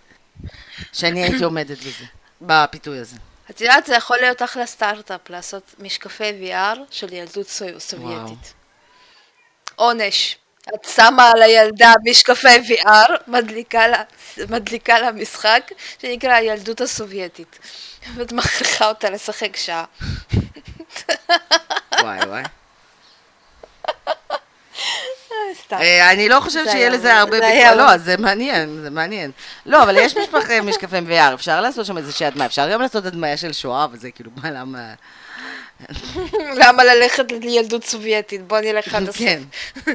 שאני הייתי עומדת בזה, בפיתוי הזה. את יודעת, זה יכול להיות אחלה סטארט-אפ, לעשות משקפי VR של ילדות סו- סובייטית. עונש. את שמה על הילדה משקפי VR, מדליקה לה, מדליקה לה משחק שנקרא הילדות הסובייטית. ואת מכריחה אותה לשחק שעה. וואי וואי. אה, סתם. אה, אני לא חושבת שיהיה היה- לזה הרבה ביקורת, לא, זה מעניין, זה מעניין. לא, אבל יש משפחי משקפי VR, אפשר לעשות שם איזושהי הדמיה, אפשר גם לעשות הדמיה של שואה, וזה כאילו, מה, למה... למה ללכת לילדות סובייטית? בוא נלך עד הסוף. כן.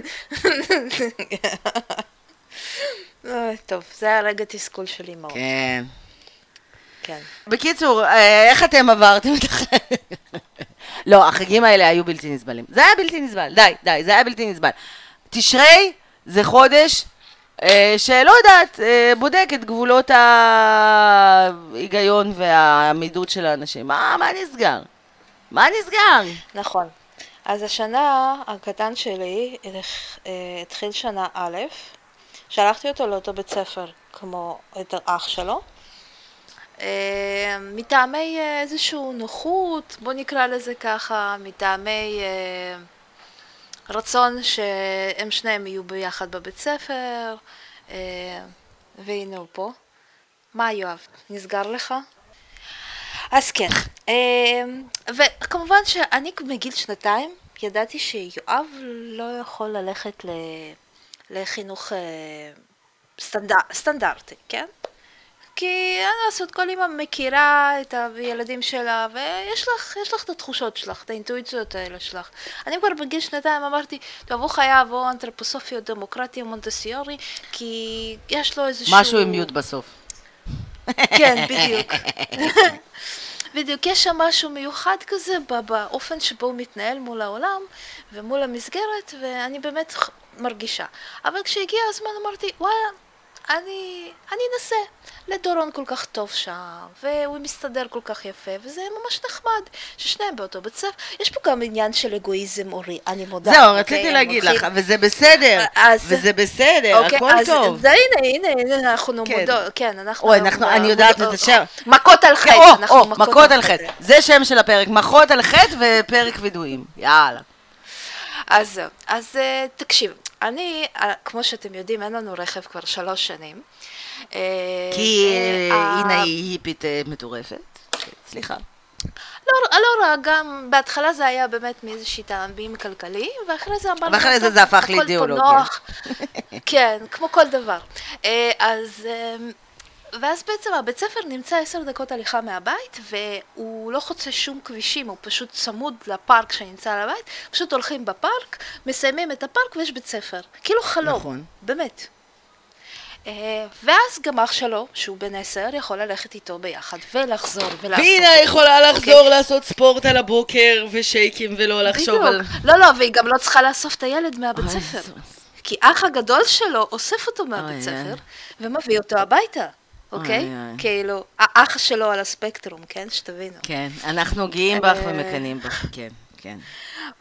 אה, טוב, זה היה רגע תסכול של אימהות. כן. כן. בקיצור, אה, איך אתם עברתם את החג? לא, החגים האלה היו בלתי נסבלים. זה היה בלתי נסבל, די, די, זה היה בלתי נסבל. תשרי זה חודש אה, שלא יודעת, אה, בודק את גבולות ההיגיון והעמידות של האנשים. מה, מה נסגר? מה נסגר? נכון. אז השנה, הקטן שלי, אה, התחיל שנה א', שלחתי אותו לאותו בית ספר כמו את האח שלו. מטעמי איזושהי נוחות, בוא נקרא לזה ככה, מטעמי רצון שהם שניהם יהיו ביחד בבית ספר, והנה הוא פה. מה יואב, נסגר לך? אז כן, וכמובן שאני מגיל שנתיים ידעתי שיואב לא יכול ללכת לחינוך סטנדר, סטנדרטי, כן? כי אין לעשות, כל אימא מכירה את הילדים שלה, ויש לך, לך את התחושות שלך, את האינטואיציות האלה שלך. אני כבר בגיל שנתיים אמרתי, טוב, הוא חייב או אנתרופוסופיה, דמוקרטיה, מונטסיורי, כי יש לו איזשהו... משהו עם י' בסוף. כן, בדיוק. בדיוק, יש שם משהו מיוחד כזה באופן שבו הוא מתנהל מול העולם ומול המסגרת, ואני באמת מרגישה. אבל כשהגיע הזמן אמרתי, וואלה, אני, אני אנסה. לדורון כל כך טוב שם, והוא מסתדר כל כך יפה, וזה ממש נחמד, ששניהם באותו בית ספר. יש פה גם עניין של אגואיזם הורי, אני מודה. זהו, אוקיי, רציתי להגיד לך, וזה בסדר, אז, וזה בסדר, אוקיי, הכל אז, טוב. אז הנה, הנה, הנה, אנחנו כן. מודעות, כן, אנחנו... אוי, אנחנו, אני יודעת את השם. מכות על חטא, אנחנו או, מכות על חטא. זה שם של הפרק, מכות על חטא ופרק וידויים. יאללה. אז אז אה, תקשיב, אני, אה, כמו שאתם יודעים, אין לנו רכב כבר שלוש שנים. אה, כי הנה היא היפית מטורפת. סליחה. לא, לא רע, גם בהתחלה זה היה באמת מאיזושהי טעמים כלכליים, ואחרי זה אמרנו... ואחרי זה זה הפך לאידיאולוגיה. כן, כמו כל דבר. אז ואז בעצם הבית ספר נמצא עשר דקות הליכה מהבית, והוא לא חוצה שום כבישים, הוא פשוט צמוד לפארק שנמצא על הבית, פשוט הולכים בפארק, מסיימים את הפארק ויש בית ספר. כאילו חלום. נכון. באמת. אה, ואז גם אח שלו, שהוא בן עשר, יכול ללכת איתו ביחד ולחזור ולעשות. והנה יכולה לחזור okay. לעשות ספורט על הבוקר ושייקים ולא לחשוב בדיוק. על... לא, לא, והיא גם לא צריכה לאסוף את הילד מהבית ספר. כי אח הגדול שלו אוסף אותו מהבית ספר ומביא אותו הביתה. אוקיי? כאילו, האח שלו על הספקטרום, כן? שתבינו. כן, אנחנו גאים בך אה, ומקנאים בך, כן, כן.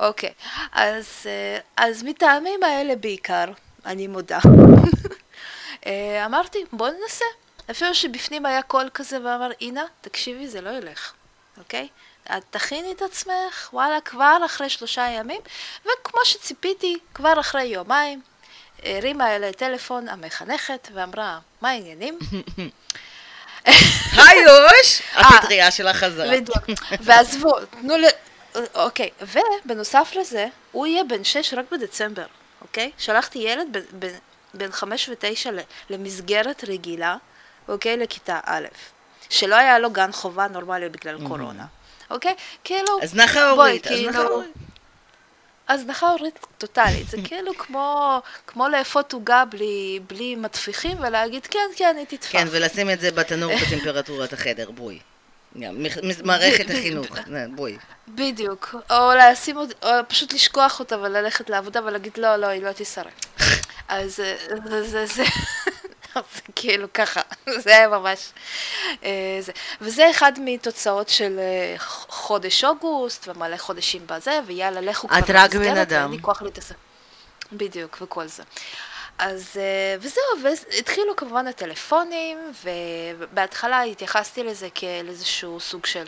אוקיי, אז, אה, מטעמים האלה בעיקר, אני מודה. אה, אמרתי, בוא ננסה. אפילו שבפנים היה קול כזה ואמר, אינה, תקשיבי, זה לא ילך, אוקיי? את תכיני את עצמך, וואלה, כבר אחרי שלושה ימים, וכמו שציפיתי, כבר אחרי יומיים, הרימה אליי טלפון המחנכת ואמרה, מה העניינים? היי יוש, הפטריה של חזרה. ועזבו, תנו ל... אוקיי, ובנוסף לזה, הוא יהיה בן שש רק בדצמבר, אוקיי? שלחתי ילד בן חמש ותשע למסגרת רגילה, אוקיי? לכיתה א', שלא היה לו גן חובה נורמלי בגלל קורונה, אוקיי? כאילו... הזנחה הורית, הזנחה הורית. הזנחה הורית טוטאלית, זה כאילו כמו, כמו לאפות עוגה בלי, בלי מטפיחים ולהגיד כן, כן, היא תטפח. כן, ולשים את זה בתנור בטמפרטורת החדר, בואי. מערכת החינוך, בואי. בדיוק, או לשים, או פשוט לשכוח אותה וללכת לעבודה ולהגיד לא, לא, היא לא תישרף. אז זה, זה, זה, זה כאילו ככה, זה היה ממש... אה, זה. וזה אחד מתוצאות של אה, חודש אוגוסט, ומלא חודשים בזה, ויאללה, לכו כבר למסגרת, את רק בן אדם. ואין לי כוח להתעסק. בדיוק, וכל זה. אז, אה, וזהו, והתחילו כמובן הטלפונים, ובהתחלה התייחסתי לזה כאל איזשהו סוג של,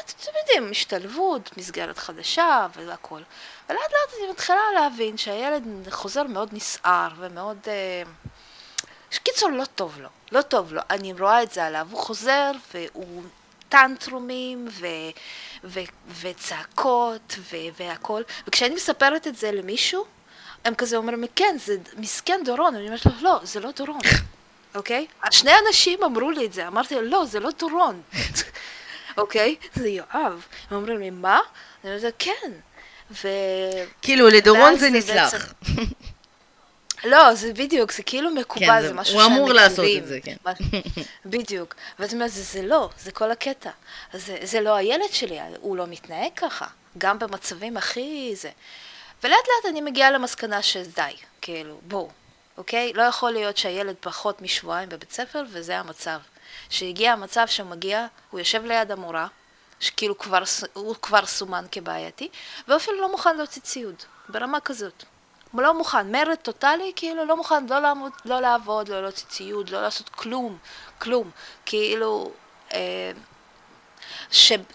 אתם יודעים, השתלבות, מסגרת חדשה והכל. ולאט לאט אני מתחילה להבין שהילד חוזר מאוד נסער ומאוד... אה, קיצור, לא טוב לו, לא טוב לו. אני רואה את זה עליו, הוא חוזר והוא טנטרומים ו, ו, וצעקות ו, והכל. וכשאני מספרת את זה למישהו, הם כזה אומרים כן, זה מסכן דורון. אני אומרת לו, לא, זה לא דורון, אוקיי? שני אנשים אמרו לי את זה, אמרתי לא, זה לא דורון, אוקיי? זה יואב. הם אומרים לי, מה? אני אומרת, כן. ו... כאילו, לדורון זה נסלח. לא, זה בדיוק, זה כאילו מקובל, כן, זה, זה משהו שהם מקובים. הוא אמור לעשות את זה, כן. בדיוק. ואת אומרת, זה, זה לא, זה כל הקטע. זה, זה לא הילד שלי, הוא לא מתנהג ככה, גם במצבים הכי זה. ולאט לאט אני מגיעה למסקנה שדי, כאילו, בואו, אוקיי? לא יכול להיות שהילד פחות משבועיים בבית ספר, וזה המצב. שהגיע המצב שמגיע, הוא יושב ליד המורה, שכאילו כבר, הוא כבר סומן כבעייתי, ואפילו לא מוכן להוציא ציוד, ברמה כזאת. לא מוכן, מרד טוטאלי, כאילו לא מוכן לא לעמוד, לא לעבוד, לא להוציא ציוד, לא לעשות כלום, כלום. כאילו, אה,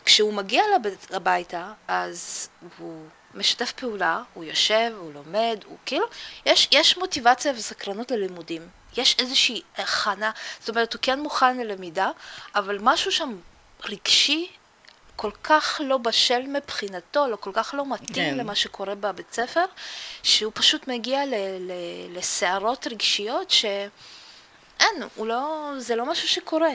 כשהוא מגיע הביתה, אז הוא משתף פעולה, הוא יושב, הוא לומד, הוא כאילו, יש, יש מוטיבציה וסקרנות ללימודים. יש איזושהי הכנה, זאת אומרת, הוא כן מוכן ללמידה, אבל משהו שם רגשי כל כך לא בשל מבחינתו, לא כל כך לא מתאים כן. למה שקורה בבית ספר, שהוא פשוט מגיע לסערות רגשיות שאין, לא, זה לא משהו שקורה.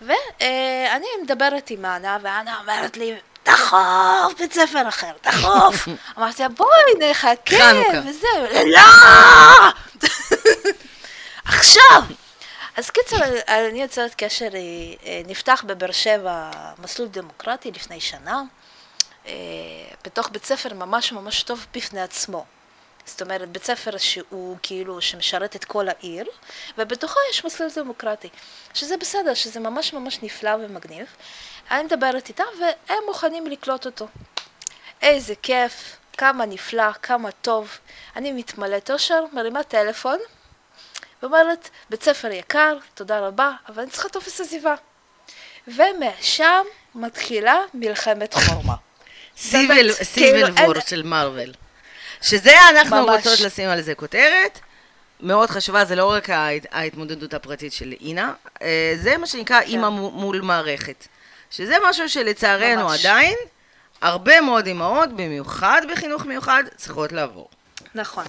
ואני מדברת עם אנה, ואנה אומרת לי, דחוף, בית ספר אחר, דחוף. אמרתי לה, בואי נחכה, וזהו. לא! עכשיו! אז קיצר, אני יוצרת קשר, אה, אה, נפתח בבאר שבע מסלול דמוקרטי לפני שנה, אה, בתוך בית ספר ממש ממש טוב בפני עצמו. זאת אומרת, בית ספר שהוא כאילו, שמשרת את כל העיר, ובתוכו יש מסלול דמוקרטי, שזה בסדר, שזה ממש ממש נפלא ומגניב. אני מדברת איתם, והם מוכנים לקלוט אותו. איזה כיף, כמה נפלא, כמה טוב. אני מתמלאת אושר, מרימה טלפון, ואומרת, בית ספר יקר, תודה רבה, אבל אני צריכה טופס עזיבה. ומשם מתחילה מלחמת חורמה. סיביל כאילו, וור של מארוול. שזה אנחנו ממש. רוצות לשים על זה כותרת. מאוד חשובה, זה לא רק ההתמודדות הפרטית של אינה, אה, זה מה שנקרא כן. אימא מול מערכת. שזה משהו שלצערנו ממש. עדיין, הרבה מאוד אימהות, במיוחד בחינוך מיוחד, צריכות לעבור. נכון.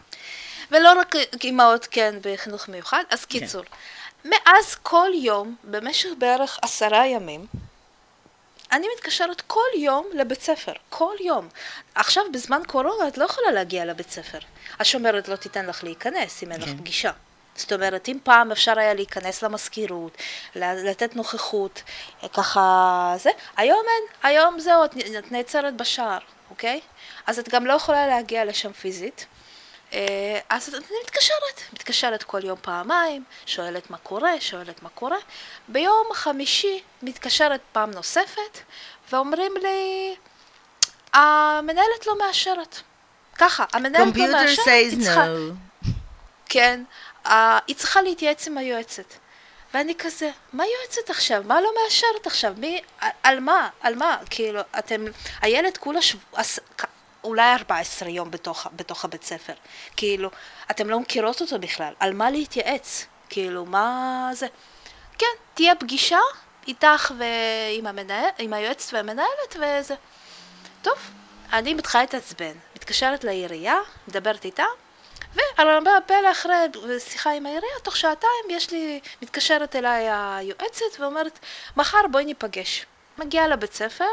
ולא רק אימהות, כן, בחינוך מיוחד. אז כן. קיצור, כן. מאז כל יום, במשך בערך עשרה ימים, אני מתקשרת כל יום לבית ספר, כל יום. עכשיו, בזמן קורונה, את לא יכולה להגיע לבית ספר. השומרת לא תיתן לך להיכנס אם אין לך כן. פגישה. זאת אומרת, אם פעם אפשר היה להיכנס למזכירות, לתת נוכחות, ככה זה, היום אין, היום זהו, את נעצרת בשער, אוקיי? אז את גם לא יכולה להגיע לשם פיזית. אה, אז אני מתקשרת, מתקשרת כל יום פעמיים, שואלת מה קורה, שואלת מה קורה. ביום חמישי מתקשרת פעם נוספת, ואומרים לי, המנהלת לא מאשרת. ככה, המנהלת לא מאשרת, היא צריכה... No. כן, uh, היא צריכה להתייעץ עם היועצת. ואני כזה, מה יועצת עכשיו? מה לא מאשרת עכשיו? מי, על מה? על מה? כאילו, אתם, הילד כולה שבוע, אולי 14 יום בתוך, בתוך הבית ספר. כאילו, אתם לא מכירות אותו בכלל, על מה להתייעץ? כאילו, מה זה? כן, תהיה פגישה איתך ועם המנהל, עם היועצת והמנהלת וזה. טוב, אני מתחילה להתעצבן, מתקשרת לעירייה, מדברת איתה, ועל הרבה פלא אחרי שיחה עם העירייה, תוך שעתיים יש לי, מתקשרת אליי היועצת ואומרת, מחר בואי ניפגש. מגיעה לבית ספר,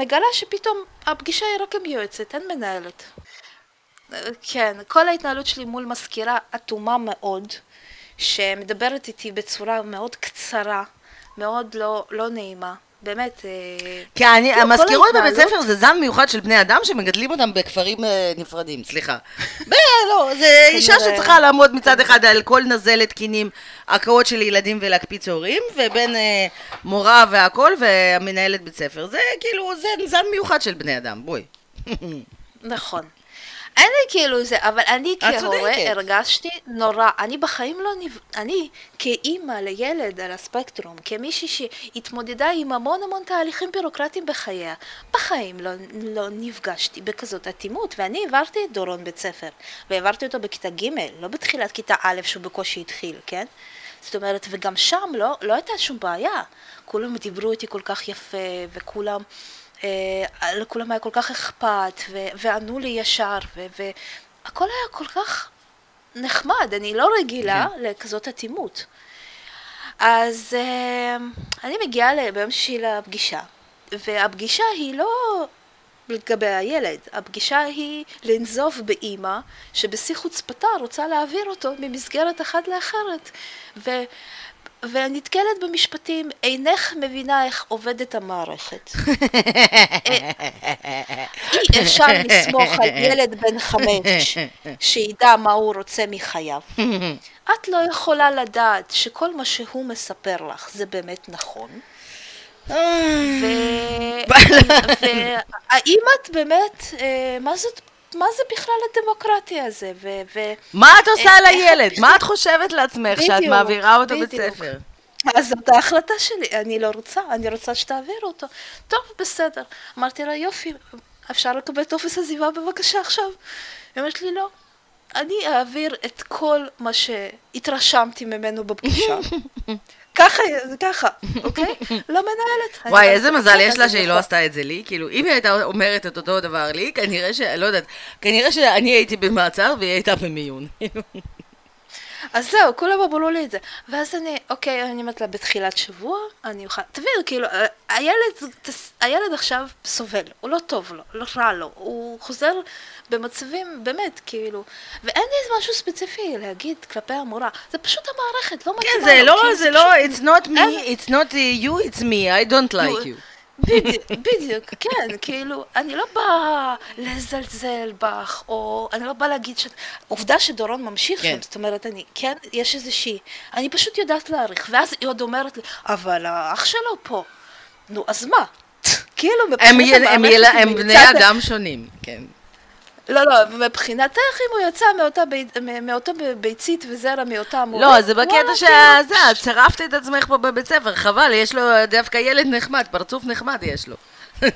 מגלה שפתאום הפגישה היא רק עם יועצת, אין מנהלת. כן, כל ההתנהלות שלי מול מזכירה אטומה מאוד, שמדברת איתי בצורה מאוד קצרה, מאוד לא, לא נעימה. באמת. אה, כי אני, כאילו, המזכירות בבית ספר זה זן מיוחד של בני אדם שמגדלים אותם בכפרים אה, נפרדים, סליחה. לא, זה אישה שצריכה לעמוד מצד אחד על כל נזלת קינים, הקאות של ילדים ולהקפיץ הורים, ובין אה, מורה והכל והמנהלת בית ספר. זה כאילו, זה זן מיוחד של בני אדם, בואי. נכון. אין לי כאילו זה, אבל אני כהורה הרגשתי נורא. אני בחיים לא נפ... אני כאימא לילד על הספקטרום, כמישהי שהתמודדה עם המון המון תהליכים בירוקרטיים בחייה, בחיים לא, לא נפגשתי בכזאת אטימות, ואני העברתי את דורון בית ספר, והעברתי אותו בכיתה ג', לא בתחילת כיתה א' שהוא בקושי התחיל, כן? זאת אומרת, וגם שם לא, לא הייתה שום בעיה. כולם דיברו איתי כל כך יפה, וכולם... אה, לכולם היה כל כך אכפת, וענו לי ישר, והכל היה כל כך נחמד, אני לא רגילה כן. לכזאת אטימות. אז אה, אני מגיעה ביום שישי לפגישה, והפגישה היא לא לגבי הילד, הפגישה היא לנזוף באימא שבשיא חוצפתה רוצה להעביר אותו ממסגרת אחת לאחרת. ו... ונתקלת במשפטים, אינך מבינה איך עובדת המערכת. אי אפשר לסמוך על ילד בן חמש שידע מה הוא רוצה מחייו. את לא יכולה לדעת שכל מה שהוא מספר לך זה באמת נכון. והאם את באמת, אה, מה זאת מה זה בכלל הדמוקרטיה הזה? ו... ו- מה את עושה איך- לילד? מה את חושבת לעצמך שאת בדיוק, מעבירה אותו בית. ספר? אז זאת ההחלטה שלי, אני לא רוצה, אני רוצה שתעביר אותו. טוב, בסדר. אמרתי לה, יופי, אפשר לקבל טופס עזיבה בבקשה עכשיו? היא אומרת לי, לא. אני אעביר את כל מה שהתרשמתי ממנו בפגישה. ככה, זה ככה, אוקיי? למנהלת. אני וואי, איזה מזל "בסדר, יש לה שהיא לא נכון." עשתה את זה לי. כאילו, אם היא הייתה אומרת את אותו דבר לי, כנראה ש... לא יודעת, כנראה שאני הייתי במעצר והיא הייתה במיון. אז זהו, כולם אמרו לי את זה. ואז אני, אוקיי, אני אומרת לה, בתחילת שבוע אני אוכל... תבינו, כאילו, הילד, הילד עכשיו סובל, הוא לא טוב לו, לא רע לו, הוא חוזר במצבים, באמת, כאילו, ואין לי משהו ספציפי להגיד כלפי המורה, זה פשוט המערכת, לא מתאימה כן. זה לא, כאילו, זה לא, it's not me, it's not you, it's me, I don't like you. בדיוק, בדיוק, כן, כאילו, אני לא באה לזלזל בך, או אני לא באה להגיד ש... עובדה שדורון ממשיך כן. שם, זאת אומרת, אני, כן, יש איזושהי, אני פשוט יודעת להעריך, ואז היא עוד אומרת לי, אבל האח שלו פה, נו, אז מה? כאילו, מבחינת הם הם המערכת, הם אם בני אדם שונים, כן. לא, לא, מבחינתך, אם הוא יצא מאותה בית- מ- מאותו ב- ביצית וזרע מאותה מורה, לא, זה בקטע שזה, את שרפת את עצמך פה בבית ספר, חבל, יש לו דווקא ילד נחמד, פרצוף נחמד יש לו.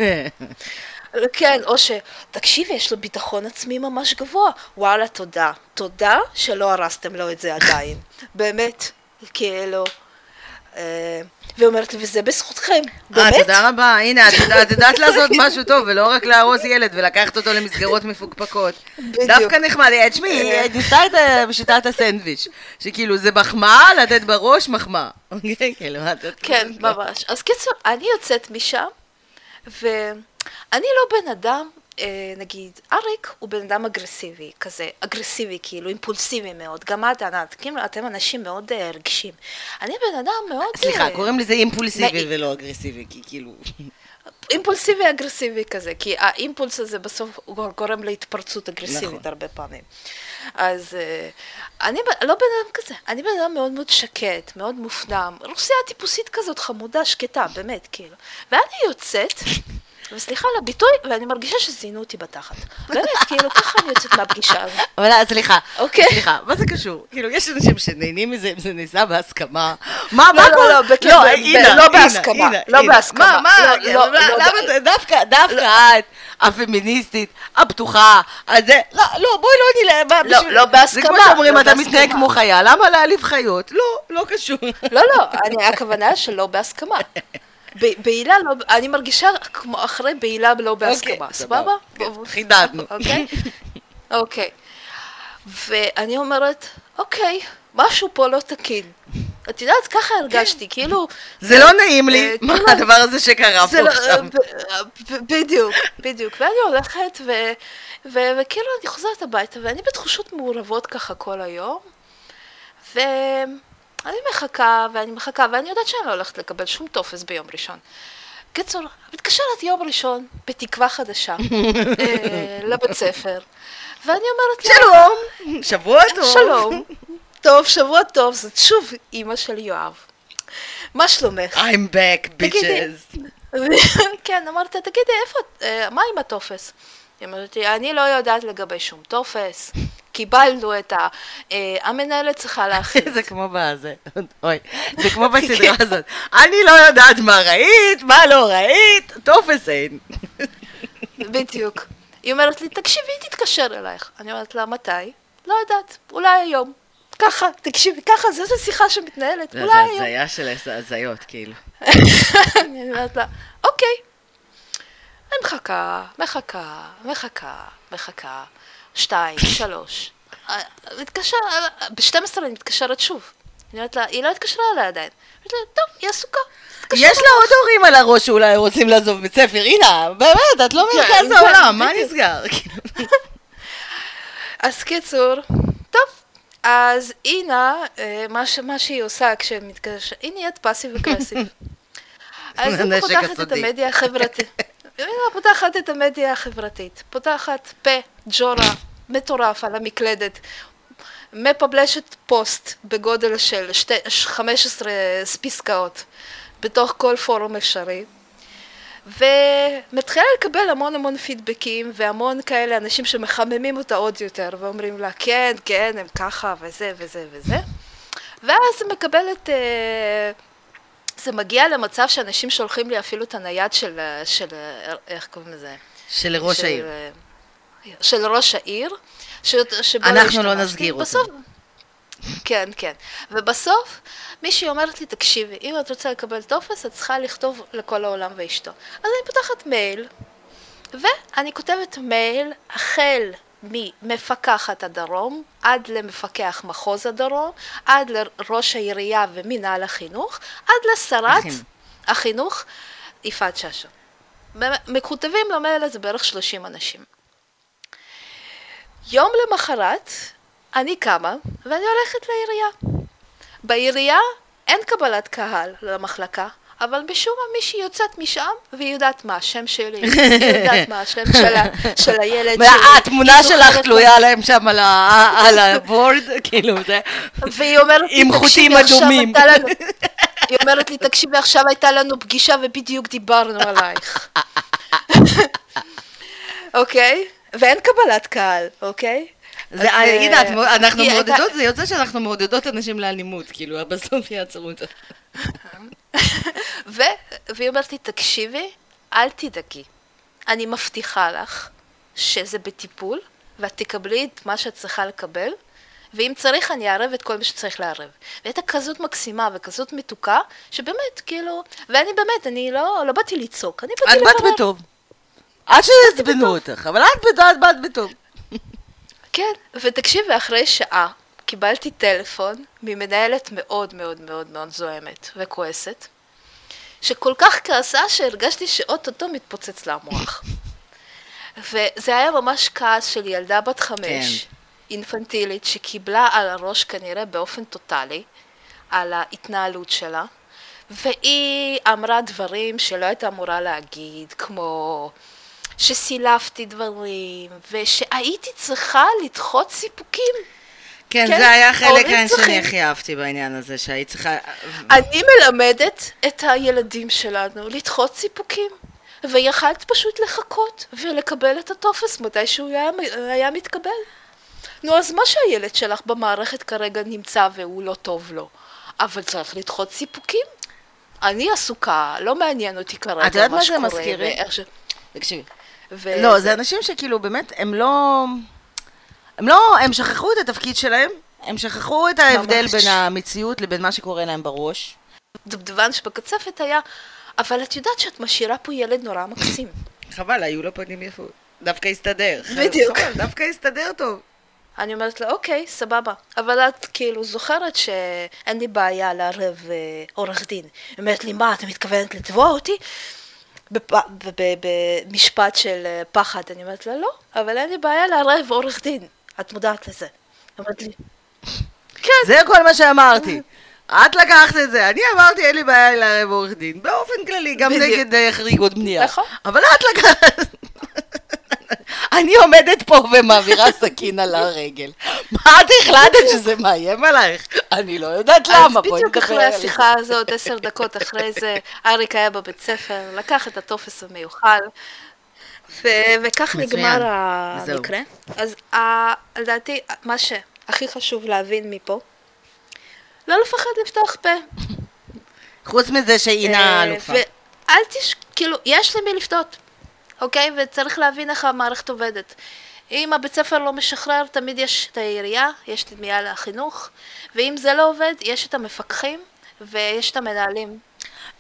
כן, או ש... תקשיבי, יש לו ביטחון עצמי ממש גבוה. וואלה, תודה. תודה שלא הרסתם לו את זה עדיין. באמת, כאילו... אה, והיא אומרת לי, וזה בזכותכם. אה, באמת? תודה רבה, הנה, את יודעת- לעשות משהו טוב, ולא רק להרוס ילד ולקחת אותו למסגרות מפוקפקות. דווקא נחמד, אה, תשמעי, אה. את ניסתה את אה, שיטת הסנדוויץ', שכאילו זה מחמאה, לתת בראש מחמאה. אוקיי, כאילו, כן, ממש. אז קיצור, אני יוצאת משם, ואני לא בן אדם, אה, נגיד, אריק הוא בן אדם אגרסיבי, כזה, אגרסיבי, כאילו, אימפולסיבי מאוד. גם את, ענת, כאילו, אתם אנשים מאוד אה, רגישים. אני בן אדם מאוד... סליחה, אה, קוראים לזה אימפולסיבי נאי- ולא אגרסיבי, כי כאילו... אימפולסיבי אגרסיבי כזה, כי האימפולס הזה בסוף הוא גורם להתפרצות אגרסיבית נכון. הרבה פעמים. אז אה, אני לא בן אדם כזה, אני בן אדם מאוד מאוד שקט, מאוד מופנם, רוסיה טיפוסית כזאת חמודה, שקטה, באמת, כאילו. ואני יוצאת, וסליחה על הביטוי, ואני מרגישה שזיינו אותי בתחת. באמת, כאילו, ככה אני יוצאת מהפגישה הזאת. אבל אה, סליחה, אוקיי. סליחה, מה זה קשור? כאילו, יש אנשים שנהנים מזה אם זה נעשה בהסכמה. מה, לא, מה לא, קורה? לא, לא, ב- הנה, לא הנה, בהסכמה, הנה, לא. בהסכמה. מה, מה, לא, לא, למה- לא, דווקא, דווקא את, הפמיניסטית, הפתוחה, הזה, לא, לא, בואי לא נלך, מה, לא, לא בהסכמה, זה כמו שאומרים, לא אתה מתנהג בהסכמה. כמו חייל, למה להעליב חיות? לא, לא קשור. לא, לא, הכוונה שלא בהסכמה. בעילה לא, אני מרגישה כמו אחרי בעילה לא בהסכמה, סבבה? כן, חידדנו. אוקיי? אוקיי. ואני אומרת, אוקיי, משהו פה לא תקין. את יודעת, ככה הרגשתי, כאילו... זה לא נעים לי, אה, מה כאילו- הדבר הזה שקרה פה לא- עכשיו. בדיוק, בדיוק. ואני הולכת, וכאילו אני חוזרת הביתה, ואני בתחושות מעורבות ככה כל היום, ואני מחכה, ואני מחכה, ואני יודעת שאני לא הולכת לקבל שום טופס ביום ראשון. קיצור, מתקשרת יום ראשון, בתקווה חדשה, אה, לבית ספר, ואני אומרת לה, שלום, שבוע טוב. שלום, טוב, שבוע טוב, זאת שוב אימא של יואב. מה שלומך? I'm back, bitches. כן, אמרתי, תגידי, איפה, אה, מה עם הטופס? היא אומרת לי, אני לא יודעת לגבי שום טופס, קיבלנו את ה... אה, המנהלת צריכה להכין. זה כמו בזה, אוי, זה כמו בסדרה הזאת. אני לא יודעת מה ראית, מה לא ראית, טופס אין. בדיוק. היא אומרת לי, תקשיבי, תתקשר אלייך. אני אומרת לה, מתי? לא יודעת, אולי היום. ככה, תקשיבי, ככה, זאת השיחה שמתנהלת, זה אולי היום. הזיה של הזיות, כאילו. אני אומרת לה, אוקיי. אני מחכה, מחכה, מחכה, מחכה, שתיים, שלוש. אה, מתקשר, ב-12 אני מתקשרת שוב. אני אומרת לה, היא לא התקשרה אליי עדיין. אומרת לה, טוב, היא עסוקה. יש לה עוד הורים על הראש שאולי רוצים לעזוב בית ספר, הנה, באמת, את לא כן, מרכז כן, העולם, מה. נסגר? אז קיצור, טוב, אז אינה, אה, מה, ש, מה שהיא עושה כשמתקשר, היא נהיית פאסיב אגרסיב. אז היא פותחת את. המדיה החברתית. היא פותחת את המדיה החברתית, פותחת פה ג'ורה מטורף על המקלדת, מפבלשת פוסט בגודל של שתי, 15 פסקאות בתוך כל פורום אפשרי, ומתחילה לקבל המון המון פידבקים והמון כאלה אנשים שמחממים אותה עוד יותר ואומרים לה כן, כן, הם ככה וזה וזה וזה. ואז היא מקבלת, אה, זה מגיע למצב שאנשים שולחים לי אפילו את הנייד של, של איך קוראים לזה? של ראש של, העיר. של ראש העיר. ש, שבו אנחנו לא. נסגיר אותו. בסוף, כן, כן. ובסוף מישהי אומרת לי, תקשיבי, אם את רוצה לקבל טופס, את צריכה לכתוב לכל העולם ואשתו. אז אני פותחת מייל, ואני כותבת מייל החל ממפקחת הדרום עד למפקח מחוז הדרום, עד לראש העירייה ומנהל החינוך, עד לשרת החינוך. החינוך, יפעת שאשא. מקוטבים למייל הזה בערך 30 אנשים. יום למחרת אני קמה ואני הולכת לעירייה. בעירייה אין קבלת קהל למחלקה, אבל משום מה מישהי יוצאת משם והיא יודעת מה השם שלי, היא יודעת מה השם של, הילד שלי. התמונה שלך תלויה להם שם על הבורד, כאילו זה. והיא אומרת לי, עם חוטים "תקשיבי, עכשיו אדומים." הייתה לנו-" היא אומרת לי, תקשיבי, עכשיו הייתה לנו פגישה ובדיוק דיברנו עלייך. אוקיי? ואין קבלת קהל, אוקיי? זה, אז, הנה, את מ- אנחנו מעודדות, זה יוצא שאנחנו מעודדות אנשים לאלימות, כאילו, בסוף יעצרו אותה. ו... והיא אומרת לי, תקשיבי, אל תדאגי. אני מבטיחה לך שזה בטיפול, ואת תקבלי את מה שאת צריכה לקבל, ואם צריך אני אערב את כל מי שצריך לערב. והייתה כזאת מקסימה וכזאת מתוקה, שבאמת, כאילו, ואני באמת, אני לא, לא באתי לצעוק, אני באתי את לברר. באת בטוב. עד שעצבנו אותך, אבל את את באת בטוב. כן, ותקשיבי, אחרי שעה קיבלתי טלפון ממנהלת מאוד מאוד מאוד מאוד זוהמת וכועסת, שכל כך כעסה שהרגשתי שאו-טו-טו מתפוצץ לה המוח. וזה היה ממש כעס של ילדה בת חמש, כן. אינפנטילית, שקיבלה על הראש כנראה באופן טוטאלי, על ההתנהלות שלה, והיא אמרה דברים שלא הייתה אמורה להגיד, כמו שסילפתי דברים, ושהייתי צריכה לדחות סיפוקים. כן, כן, זה היה חלק שאני צריכים. הכי אהבתי בעניין הזה, שהיית צריכה... אני מלמדת את הילדים שלנו לדחות סיפוקים, ויכלת פשוט לחכות ולקבל את הטופס מתי שהוא היה, היה מתקבל. נו, אז מה שהילד שלך במערכת כרגע נמצא והוא לא טוב לו, אבל צריך לדחות סיפוקים. אני עסוקה, לא מעניין אותי כרגע את יודעת מה מה זה שקורה. מזכיר לי? תקשיבי. ו- לא, זה אנשים שכאילו באמת, הם לא... הם לא, הם שכחו את התפקיד שלהם, הם שכחו את ההבדל ממש. בין המציאות לבין מה שקורה להם בראש. דובדבן שבקצפת היה, אבל את יודעת שאת משאירה פה ילד נורא מקסים. חבל, היו לו פנים יפות. דווקא הסתדר. בדיוק. חבל, דווקא הסתדר טוב. אני אומרת לה, אוקיי, סבבה. אבל את כאילו זוכרת שאין לי בעיה לערב אה, עורך דין. היא אומרת לי, מה, את מתכוונת לתבוע אותי? במשפט של אה, פחד. אני אומרת לה, לא, אבל אין לי בעיה לערב עורך דין. את מודעת לזה. היא אומרת לי, כן, זה כל מה שאמרתי. את לקחת את זה, אני אמרתי אין לי בעיה לערב עורך דין, באופן כללי, גם בדיוק. נגד אה, חריגות בנייה. נכון. אבל את לקחת... אני עומדת פה ומעבירה סכין על הרגל. מה את החלטת שזה מאיים עלייך? אני לא יודעת למה, בואי בדיוק נדבר אחרי על השיחה הזאת, עשר דקות אחרי זה, אריק היה בבית ספר, לקח את הטופס המיוחל, ו- וכך מצוין. נגמר זהו. המקרה. אז ה- לדעתי, מה שהכי חשוב להבין מפה, לא לפחד לפתוח פה. חוץ מזה שהינה אה, אלופה. ואל תש... כאילו, יש למי לפתות, אוקיי? וצריך להבין איך המערכת עובדת. אם הבית ספר לא משחרר, תמיד יש את העירייה, יש את מינהל החינוך, ואם זה לא עובד, יש את המפקחים ויש את המנהלים.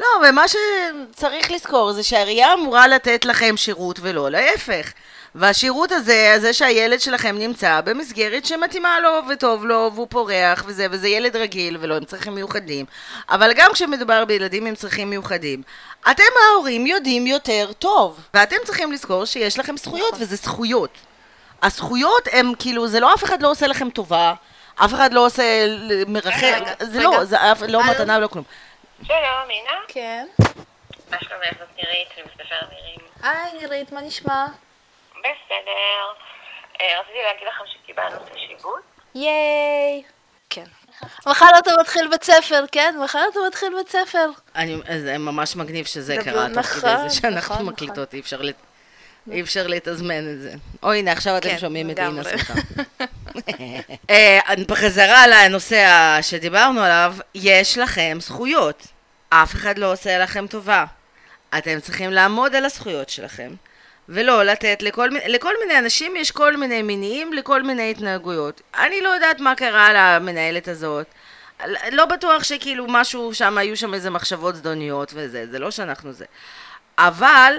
לא, ומה שצריך לזכור זה שהעירייה אמורה לתת לכם שירות ולא להפך. והשירות הזה, זה שהילד שלכם נמצא במסגרת שמתאימה לו וטוב לו והוא פורח וזה, וזה ילד רגיל ולא עם צרכים מיוחדים. אבל גם כשמדובר בילדים עם צרכים מיוחדים, אתם ההורים יודעים יותר טוב. ואתם צריכים לזכור שיש לכם זכויות, וזה זכויות. הזכויות הם כאילו, זה לא אף אחד לא עושה לכם טובה, אף אחד לא עושה רגע, זה רגע. לא, זה אף- לא הלו? מתנה ולא כלום. שלום, מינה. כן. מה שלומך? זאת נירית, אני מספר נירים. היי נירית, מה נשמע? בסדר. אה, רציתי להגיד לכם שקיבלנו את השיבוץ. ייי. כן. מחר אתה מתחיל בית ספר, כן? מחר אתה מתחיל בית ספר. אני, זה ממש מגניב שזה זה קרה תוך נכון, כדי זה שאנחנו נכון, מקליטות, אי אפשר אי אפשר לתזמן את זה. או הנה, עכשיו אתם כן, שומעים את אינה. שמחה. אה, בחזרה לנושא שדיברנו עליו, יש לכם זכויות. אף אחד לא עושה לכם טובה. אתם צריכים לעמוד על הזכויות שלכם, ולא לתת לכל, לכל מיני אנשים יש כל מיני מניעים לכל מיני התנהגויות. אני לא יודעת מה קרה למנהלת הזאת. לא בטוח שכאילו משהו שם, היו שם איזה מחשבות זדוניות וזה, זה לא שאנחנו זה. אבל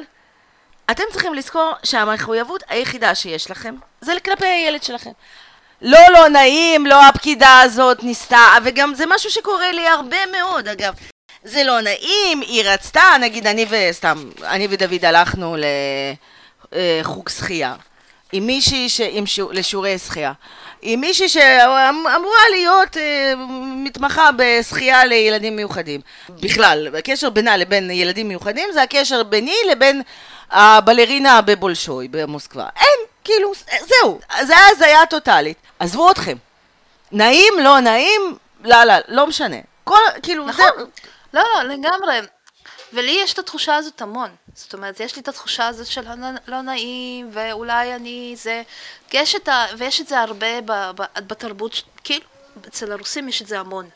אתם צריכים לזכור שהמחויבות היחידה שיש לכם זה כלפי הילד שלכם. לא, לא נעים, לא הפקידה הזאת ניסתה, וגם זה משהו שקורה לי הרבה מאוד, אגב. זה לא נעים, היא רצתה, נגיד אני וסתם, אני ודוד הלכנו לחוג שחייה. עם מישהי ש... עם שיעור... לשיעורי שחייה. עם מישהי שאמורה להיות אה, מתמחה בשחייה לילדים מיוחדים. בכלל, הקשר בינה לבין ילדים מיוחדים זה הקשר ביני לבין הבלרינה בבולשוי במוסקבה. אין, כאילו, זהו, זה הזיה טוטאלית. עזבו אתכם. נעים, לא נעים, לא, לא, לא משנה. כל, כאילו, נכון. זה... לא, לא, לגמרי. ולי יש את התחושה הזאת המון. זאת אומרת, יש לי את התחושה הזאת של לא, נעים, ואולי אני זה... יש את ה... ויש את זה הרבה ב, ב, בתרבות, כאילו, אצל הרוסים יש את זה המון.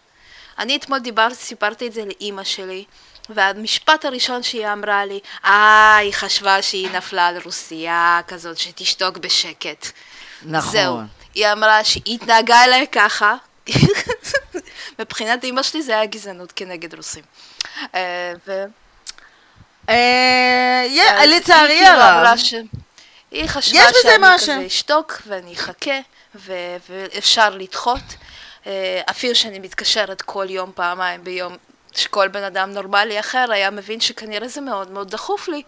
אני אתמול דיברתי, סיפרתי את זה לאימא שלי, והמשפט הראשון שהיא אמרה לי, אה, היא חשבה שהיא נפלה על רוסייה כזאת, שתשתוק בשקט. נכון. זהו. היא אמרה שהיא התנהגה אליי ככה. מבחינת אימא שלי זה היה גזענות כנגד רוסים. אה, ו... אה, לצערי כאילו הרב. היא חשבה שאני. כזה אשתוק ואני אחכה ואפשר לדחות. אה, אפילו שאני מתקשרת כל יום, פעמיים ביום, שכל בן אדם נורמלי אחר היה מבין שכנראה זה מאוד מאוד דחוף לי.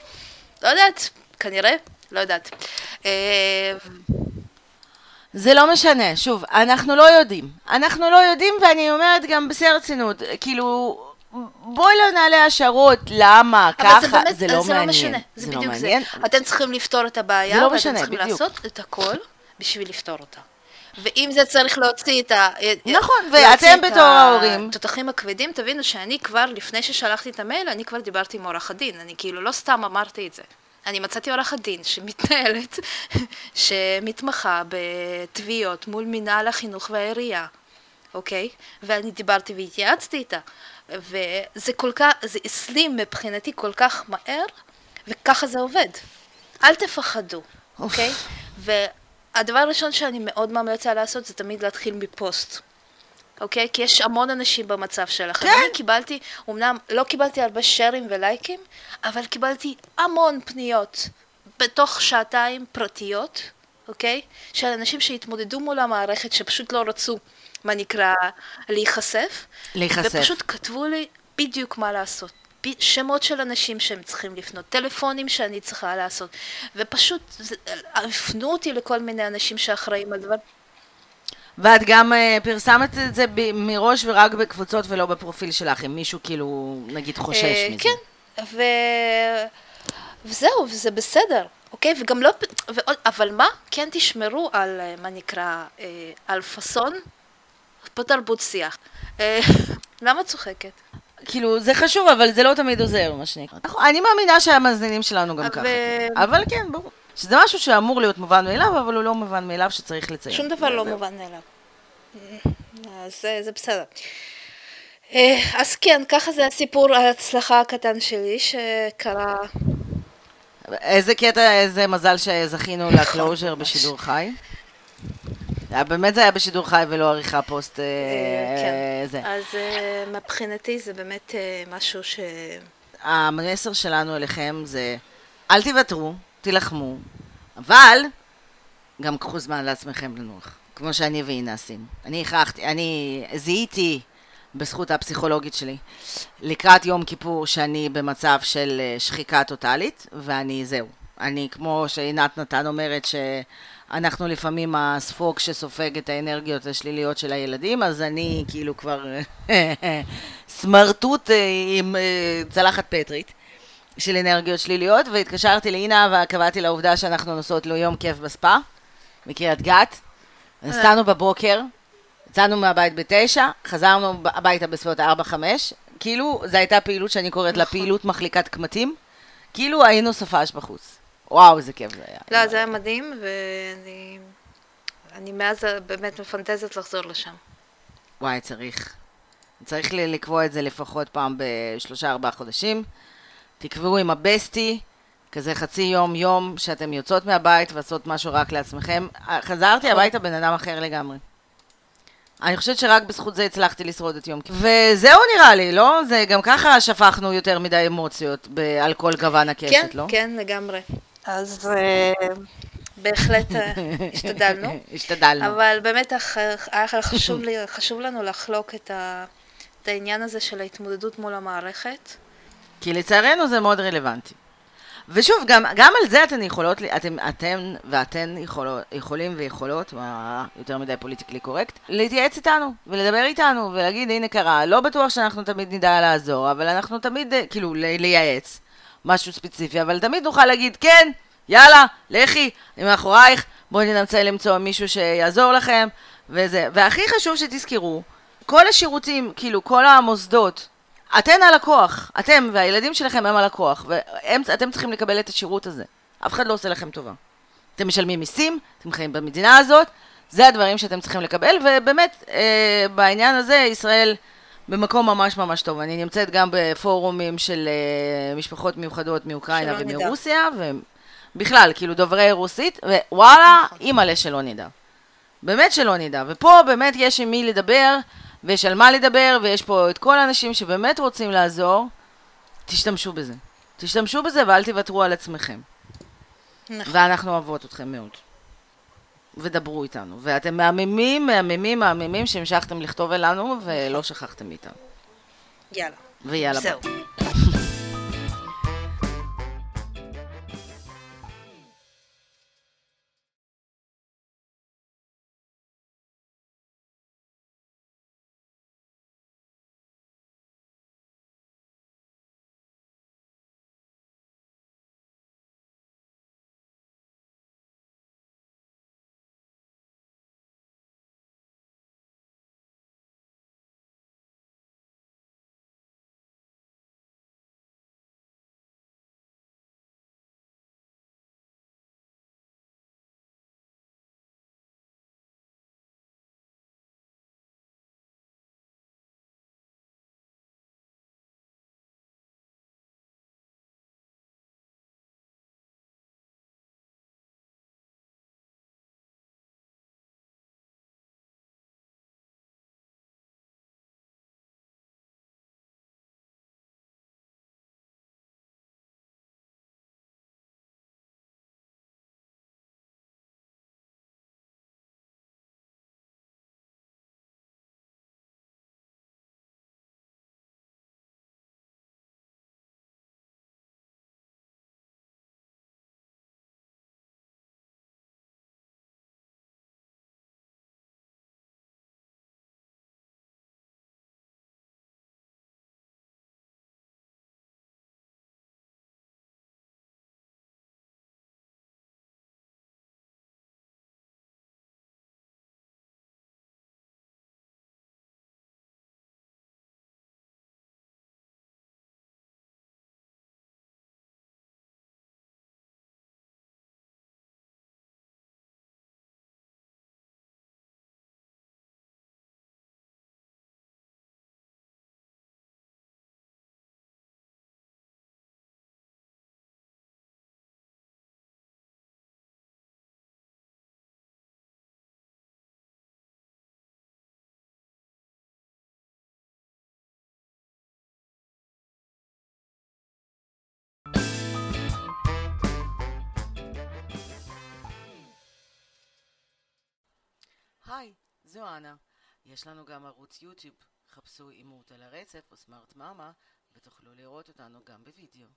לא יודעת, כנראה, לא יודעת. אה, זה לא משנה, שוב, אנחנו לא יודעים. אנחנו לא יודעים, ואני אומרת גם בשיא הרצינות, כאילו, בואי לא נעלה השערות, למה, ככה, זה באמת, זה לא זה מעניין. לא משנה, זה, לא בדיוק מעניין. זה. אתם צריכים לפתור את הבעיה, זה לא ואתם משנה, צריכים בדיוק. לעשות את הכל בשביל לפתור אותה. ואם זה צריך להוציא את ה... נכון, ואתם את בתור ההורים. התותחים הכבדים, תבינו שאני כבר, לפני ששלחתי את המייל, אני כבר דיברתי עם עורך הדין, אני כאילו לא סתם אמרתי את זה. אני מצאתי עורכת דין שמתנהלת, שמתמחה בתביעות מול מינהל החינוך והעירייה, אוקיי? ואני דיברתי והתייעצתי איתה. וזה כל כך, זה הסלים מבחינתי כל כך מהר, וככה זה עובד. אל תפחדו, אוקיי? והדבר הראשון שאני מאוד ממליצה לעשות זה תמיד להתחיל מפוסט. אוקיי? כי יש המון אנשים במצב שלכם. כן. אני קיבלתי, אמנם לא קיבלתי הרבה שרים ולייקים, אבל קיבלתי המון פניות בתוך שעתיים פרטיות, אוקיי? של אנשים שהתמודדו מול המערכת, שפשוט לא רצו, מה נקרא, להיחשף. להיחשף. ופשוט כתבו לי בדיוק מה לעשות. שמות של אנשים שהם צריכים לפנות, טלפונים שאני צריכה לעשות, ופשוט הפנו אותי לכל מיני אנשים שאחראים על דבר. ואת גם אה, פרסמת את זה מראש ורק בקבוצות ולא בפרופיל שלך, אם מישהו כאילו, נגיד, חושש אה, מזה. כן, ו... וזהו, וזה בסדר, אוקיי? וגם לא... ועוד, אבל מה? כן תשמרו על, אה, מה נקרא, אה, על פאסון בתרבות שיח. אה, למה את צוחקת? כאילו, זה חשוב, אבל זה לא תמיד עוזר, מה שנקרא. נכון, אני מאמינה שהמאזינים שלנו גם ככה. אבל כן, ברור. שזה משהו שאמור להיות מובן מאליו, אבל הוא לא מובן מאליו שצריך לציין. שום דבר לא מובן מאליו. אז זה, זה בסדר. אה, אז כן, ככה זה הסיפור ההצלחה הקטן שלי שקרה. איזה קטע, איזה מזל שזכינו לקלוז'ר בשידור חי. היה- באמת זה היה בשידור חי ולא עריכה פוסט אה, כן. זה. אז אה, מבחינתי זה באמת אה, משהו ש... המסר שלנו אליכם זה, אל תוותרו, תילחמו, אבל גם קחו זמן לעצמכם לנוח, כמו שאני ואינה עשינו. אני הכרחתי, אני זיהיתי בזכות הפסיכולוגית שלי לקראת יום כיפור שאני במצב של אה, שחיקה טוטאלית, ואני זהו. אני, כמו שעינת נתן אומרת, שאנחנו לפעמים הספוג שסופג את האנרגיות השליליות של הילדים, אז אני כאילו כבר סמרטוט אה, עם אה, צלחת פטרית. של אנרגיות שליליות, והתקשרתי לאינה וקבעתי לעובדה שאנחנו נוסעות לו יום כיף בספא, מקריית גת. נסענו בבוקר, יצאנו מהבית בתשע, חזרנו הביתה בסביבות ארבע-חמש, כאילו זו הייתה פעילות שאני קוראת לה נכון. פעילות מחליקת קמטים, כאילו היינו סופש בחוץ. וואו, איזה כיף זה היה. לא, זה היה מדהים, ואני אני מאז באמת מפנטזת לחזור לשם. וואי, צריך. צריך לקבוע את זה לפחות פעם בשלושה ארבעה חודשים. תקבעו עם הבסטי, כזה חצי יום, יום, שאתם יוצאות מהבית ועושות משהו רק לעצמכם. חזרתי הביתה בן אדם אחר לגמרי. אני חושבת שרק בזכות זה הצלחתי לשרוד את יום כיפור. וזהו נראה לי, לא? זה גם ככה שפכנו יותר מדי אמוציות ב- על כל גוון הקשת, כן, לא? כן, לגמרי. אז אה, בהחלט אה, השתדלנו. השתדלנו. אבל באמת היה חשוב, לי, חשוב לנו לחלוק את, ה, את העניין הזה של ההתמודדות מול המערכת. כי לצערנו זה מאוד רלוונטי. ושוב, גם, גם על זה אתן יכולות, אתם, אתם ואתן יכולות, יכולים ויכולות, מה יותר מדי פוליטיקלי קורקט, להתייעץ איתנו ולדבר איתנו ולהגיד, הנה קרה, לא בטוח שאנחנו תמיד נדע לעזור, אבל אנחנו תמיד, אה, כאילו, לייעץ משהו ספציפי, אבל תמיד נוכל להגיד, כן, יאללה, לכי, אני מאחורייך, בואי ננסה למצוא מישהו שיעזור לכם, וזה. והכי חשוב שתזכרו, כל השירותים, כאילו, כל המוסדות, אתן הלקוח, אתם והילדים שלכם הם הלקוח, ואתם צריכים לקבל את השירות הזה. אף אחד לא עושה לכם טובה. אתם משלמים מיסים, אתם חיים במדינה הזאת, זה הדברים שאתם צריכים לקבל, ובאמת, אה, בעניין הזה ישראל במקום ממש ממש טוב. אני נמצאת גם בפורומים של אה, משפחות מיוחדות מאוקראינה. ומרוסיה, ובכלל, כאילו דוברי רוסית, ווואלה, נכון. אימא'לה שלא נדע. באמת שלא נדע. ופה באמת יש עם מי לדבר, ויש על מה לדבר, ויש פה את כל האנשים שבאמת רוצים לעזור. תשתמשו בזה. תשתמשו בזה ואל תוותרו על עצמכם. נכון. ואנחנו אוהבות אתכם מאוד. ודברו איתנו. ואתם מהממים, מהממים, מהממים שהמשכתם לכתוב אלינו, ולא שכחתם מאיתנו. יאללה. ויאללה. זהו. היי, זו אנה. יש לנו גם ערוץ יוטיוב. חפשו אימות על הרצף או סמארט מאמה, ותוכלו לראות אותנו גם בווידאו.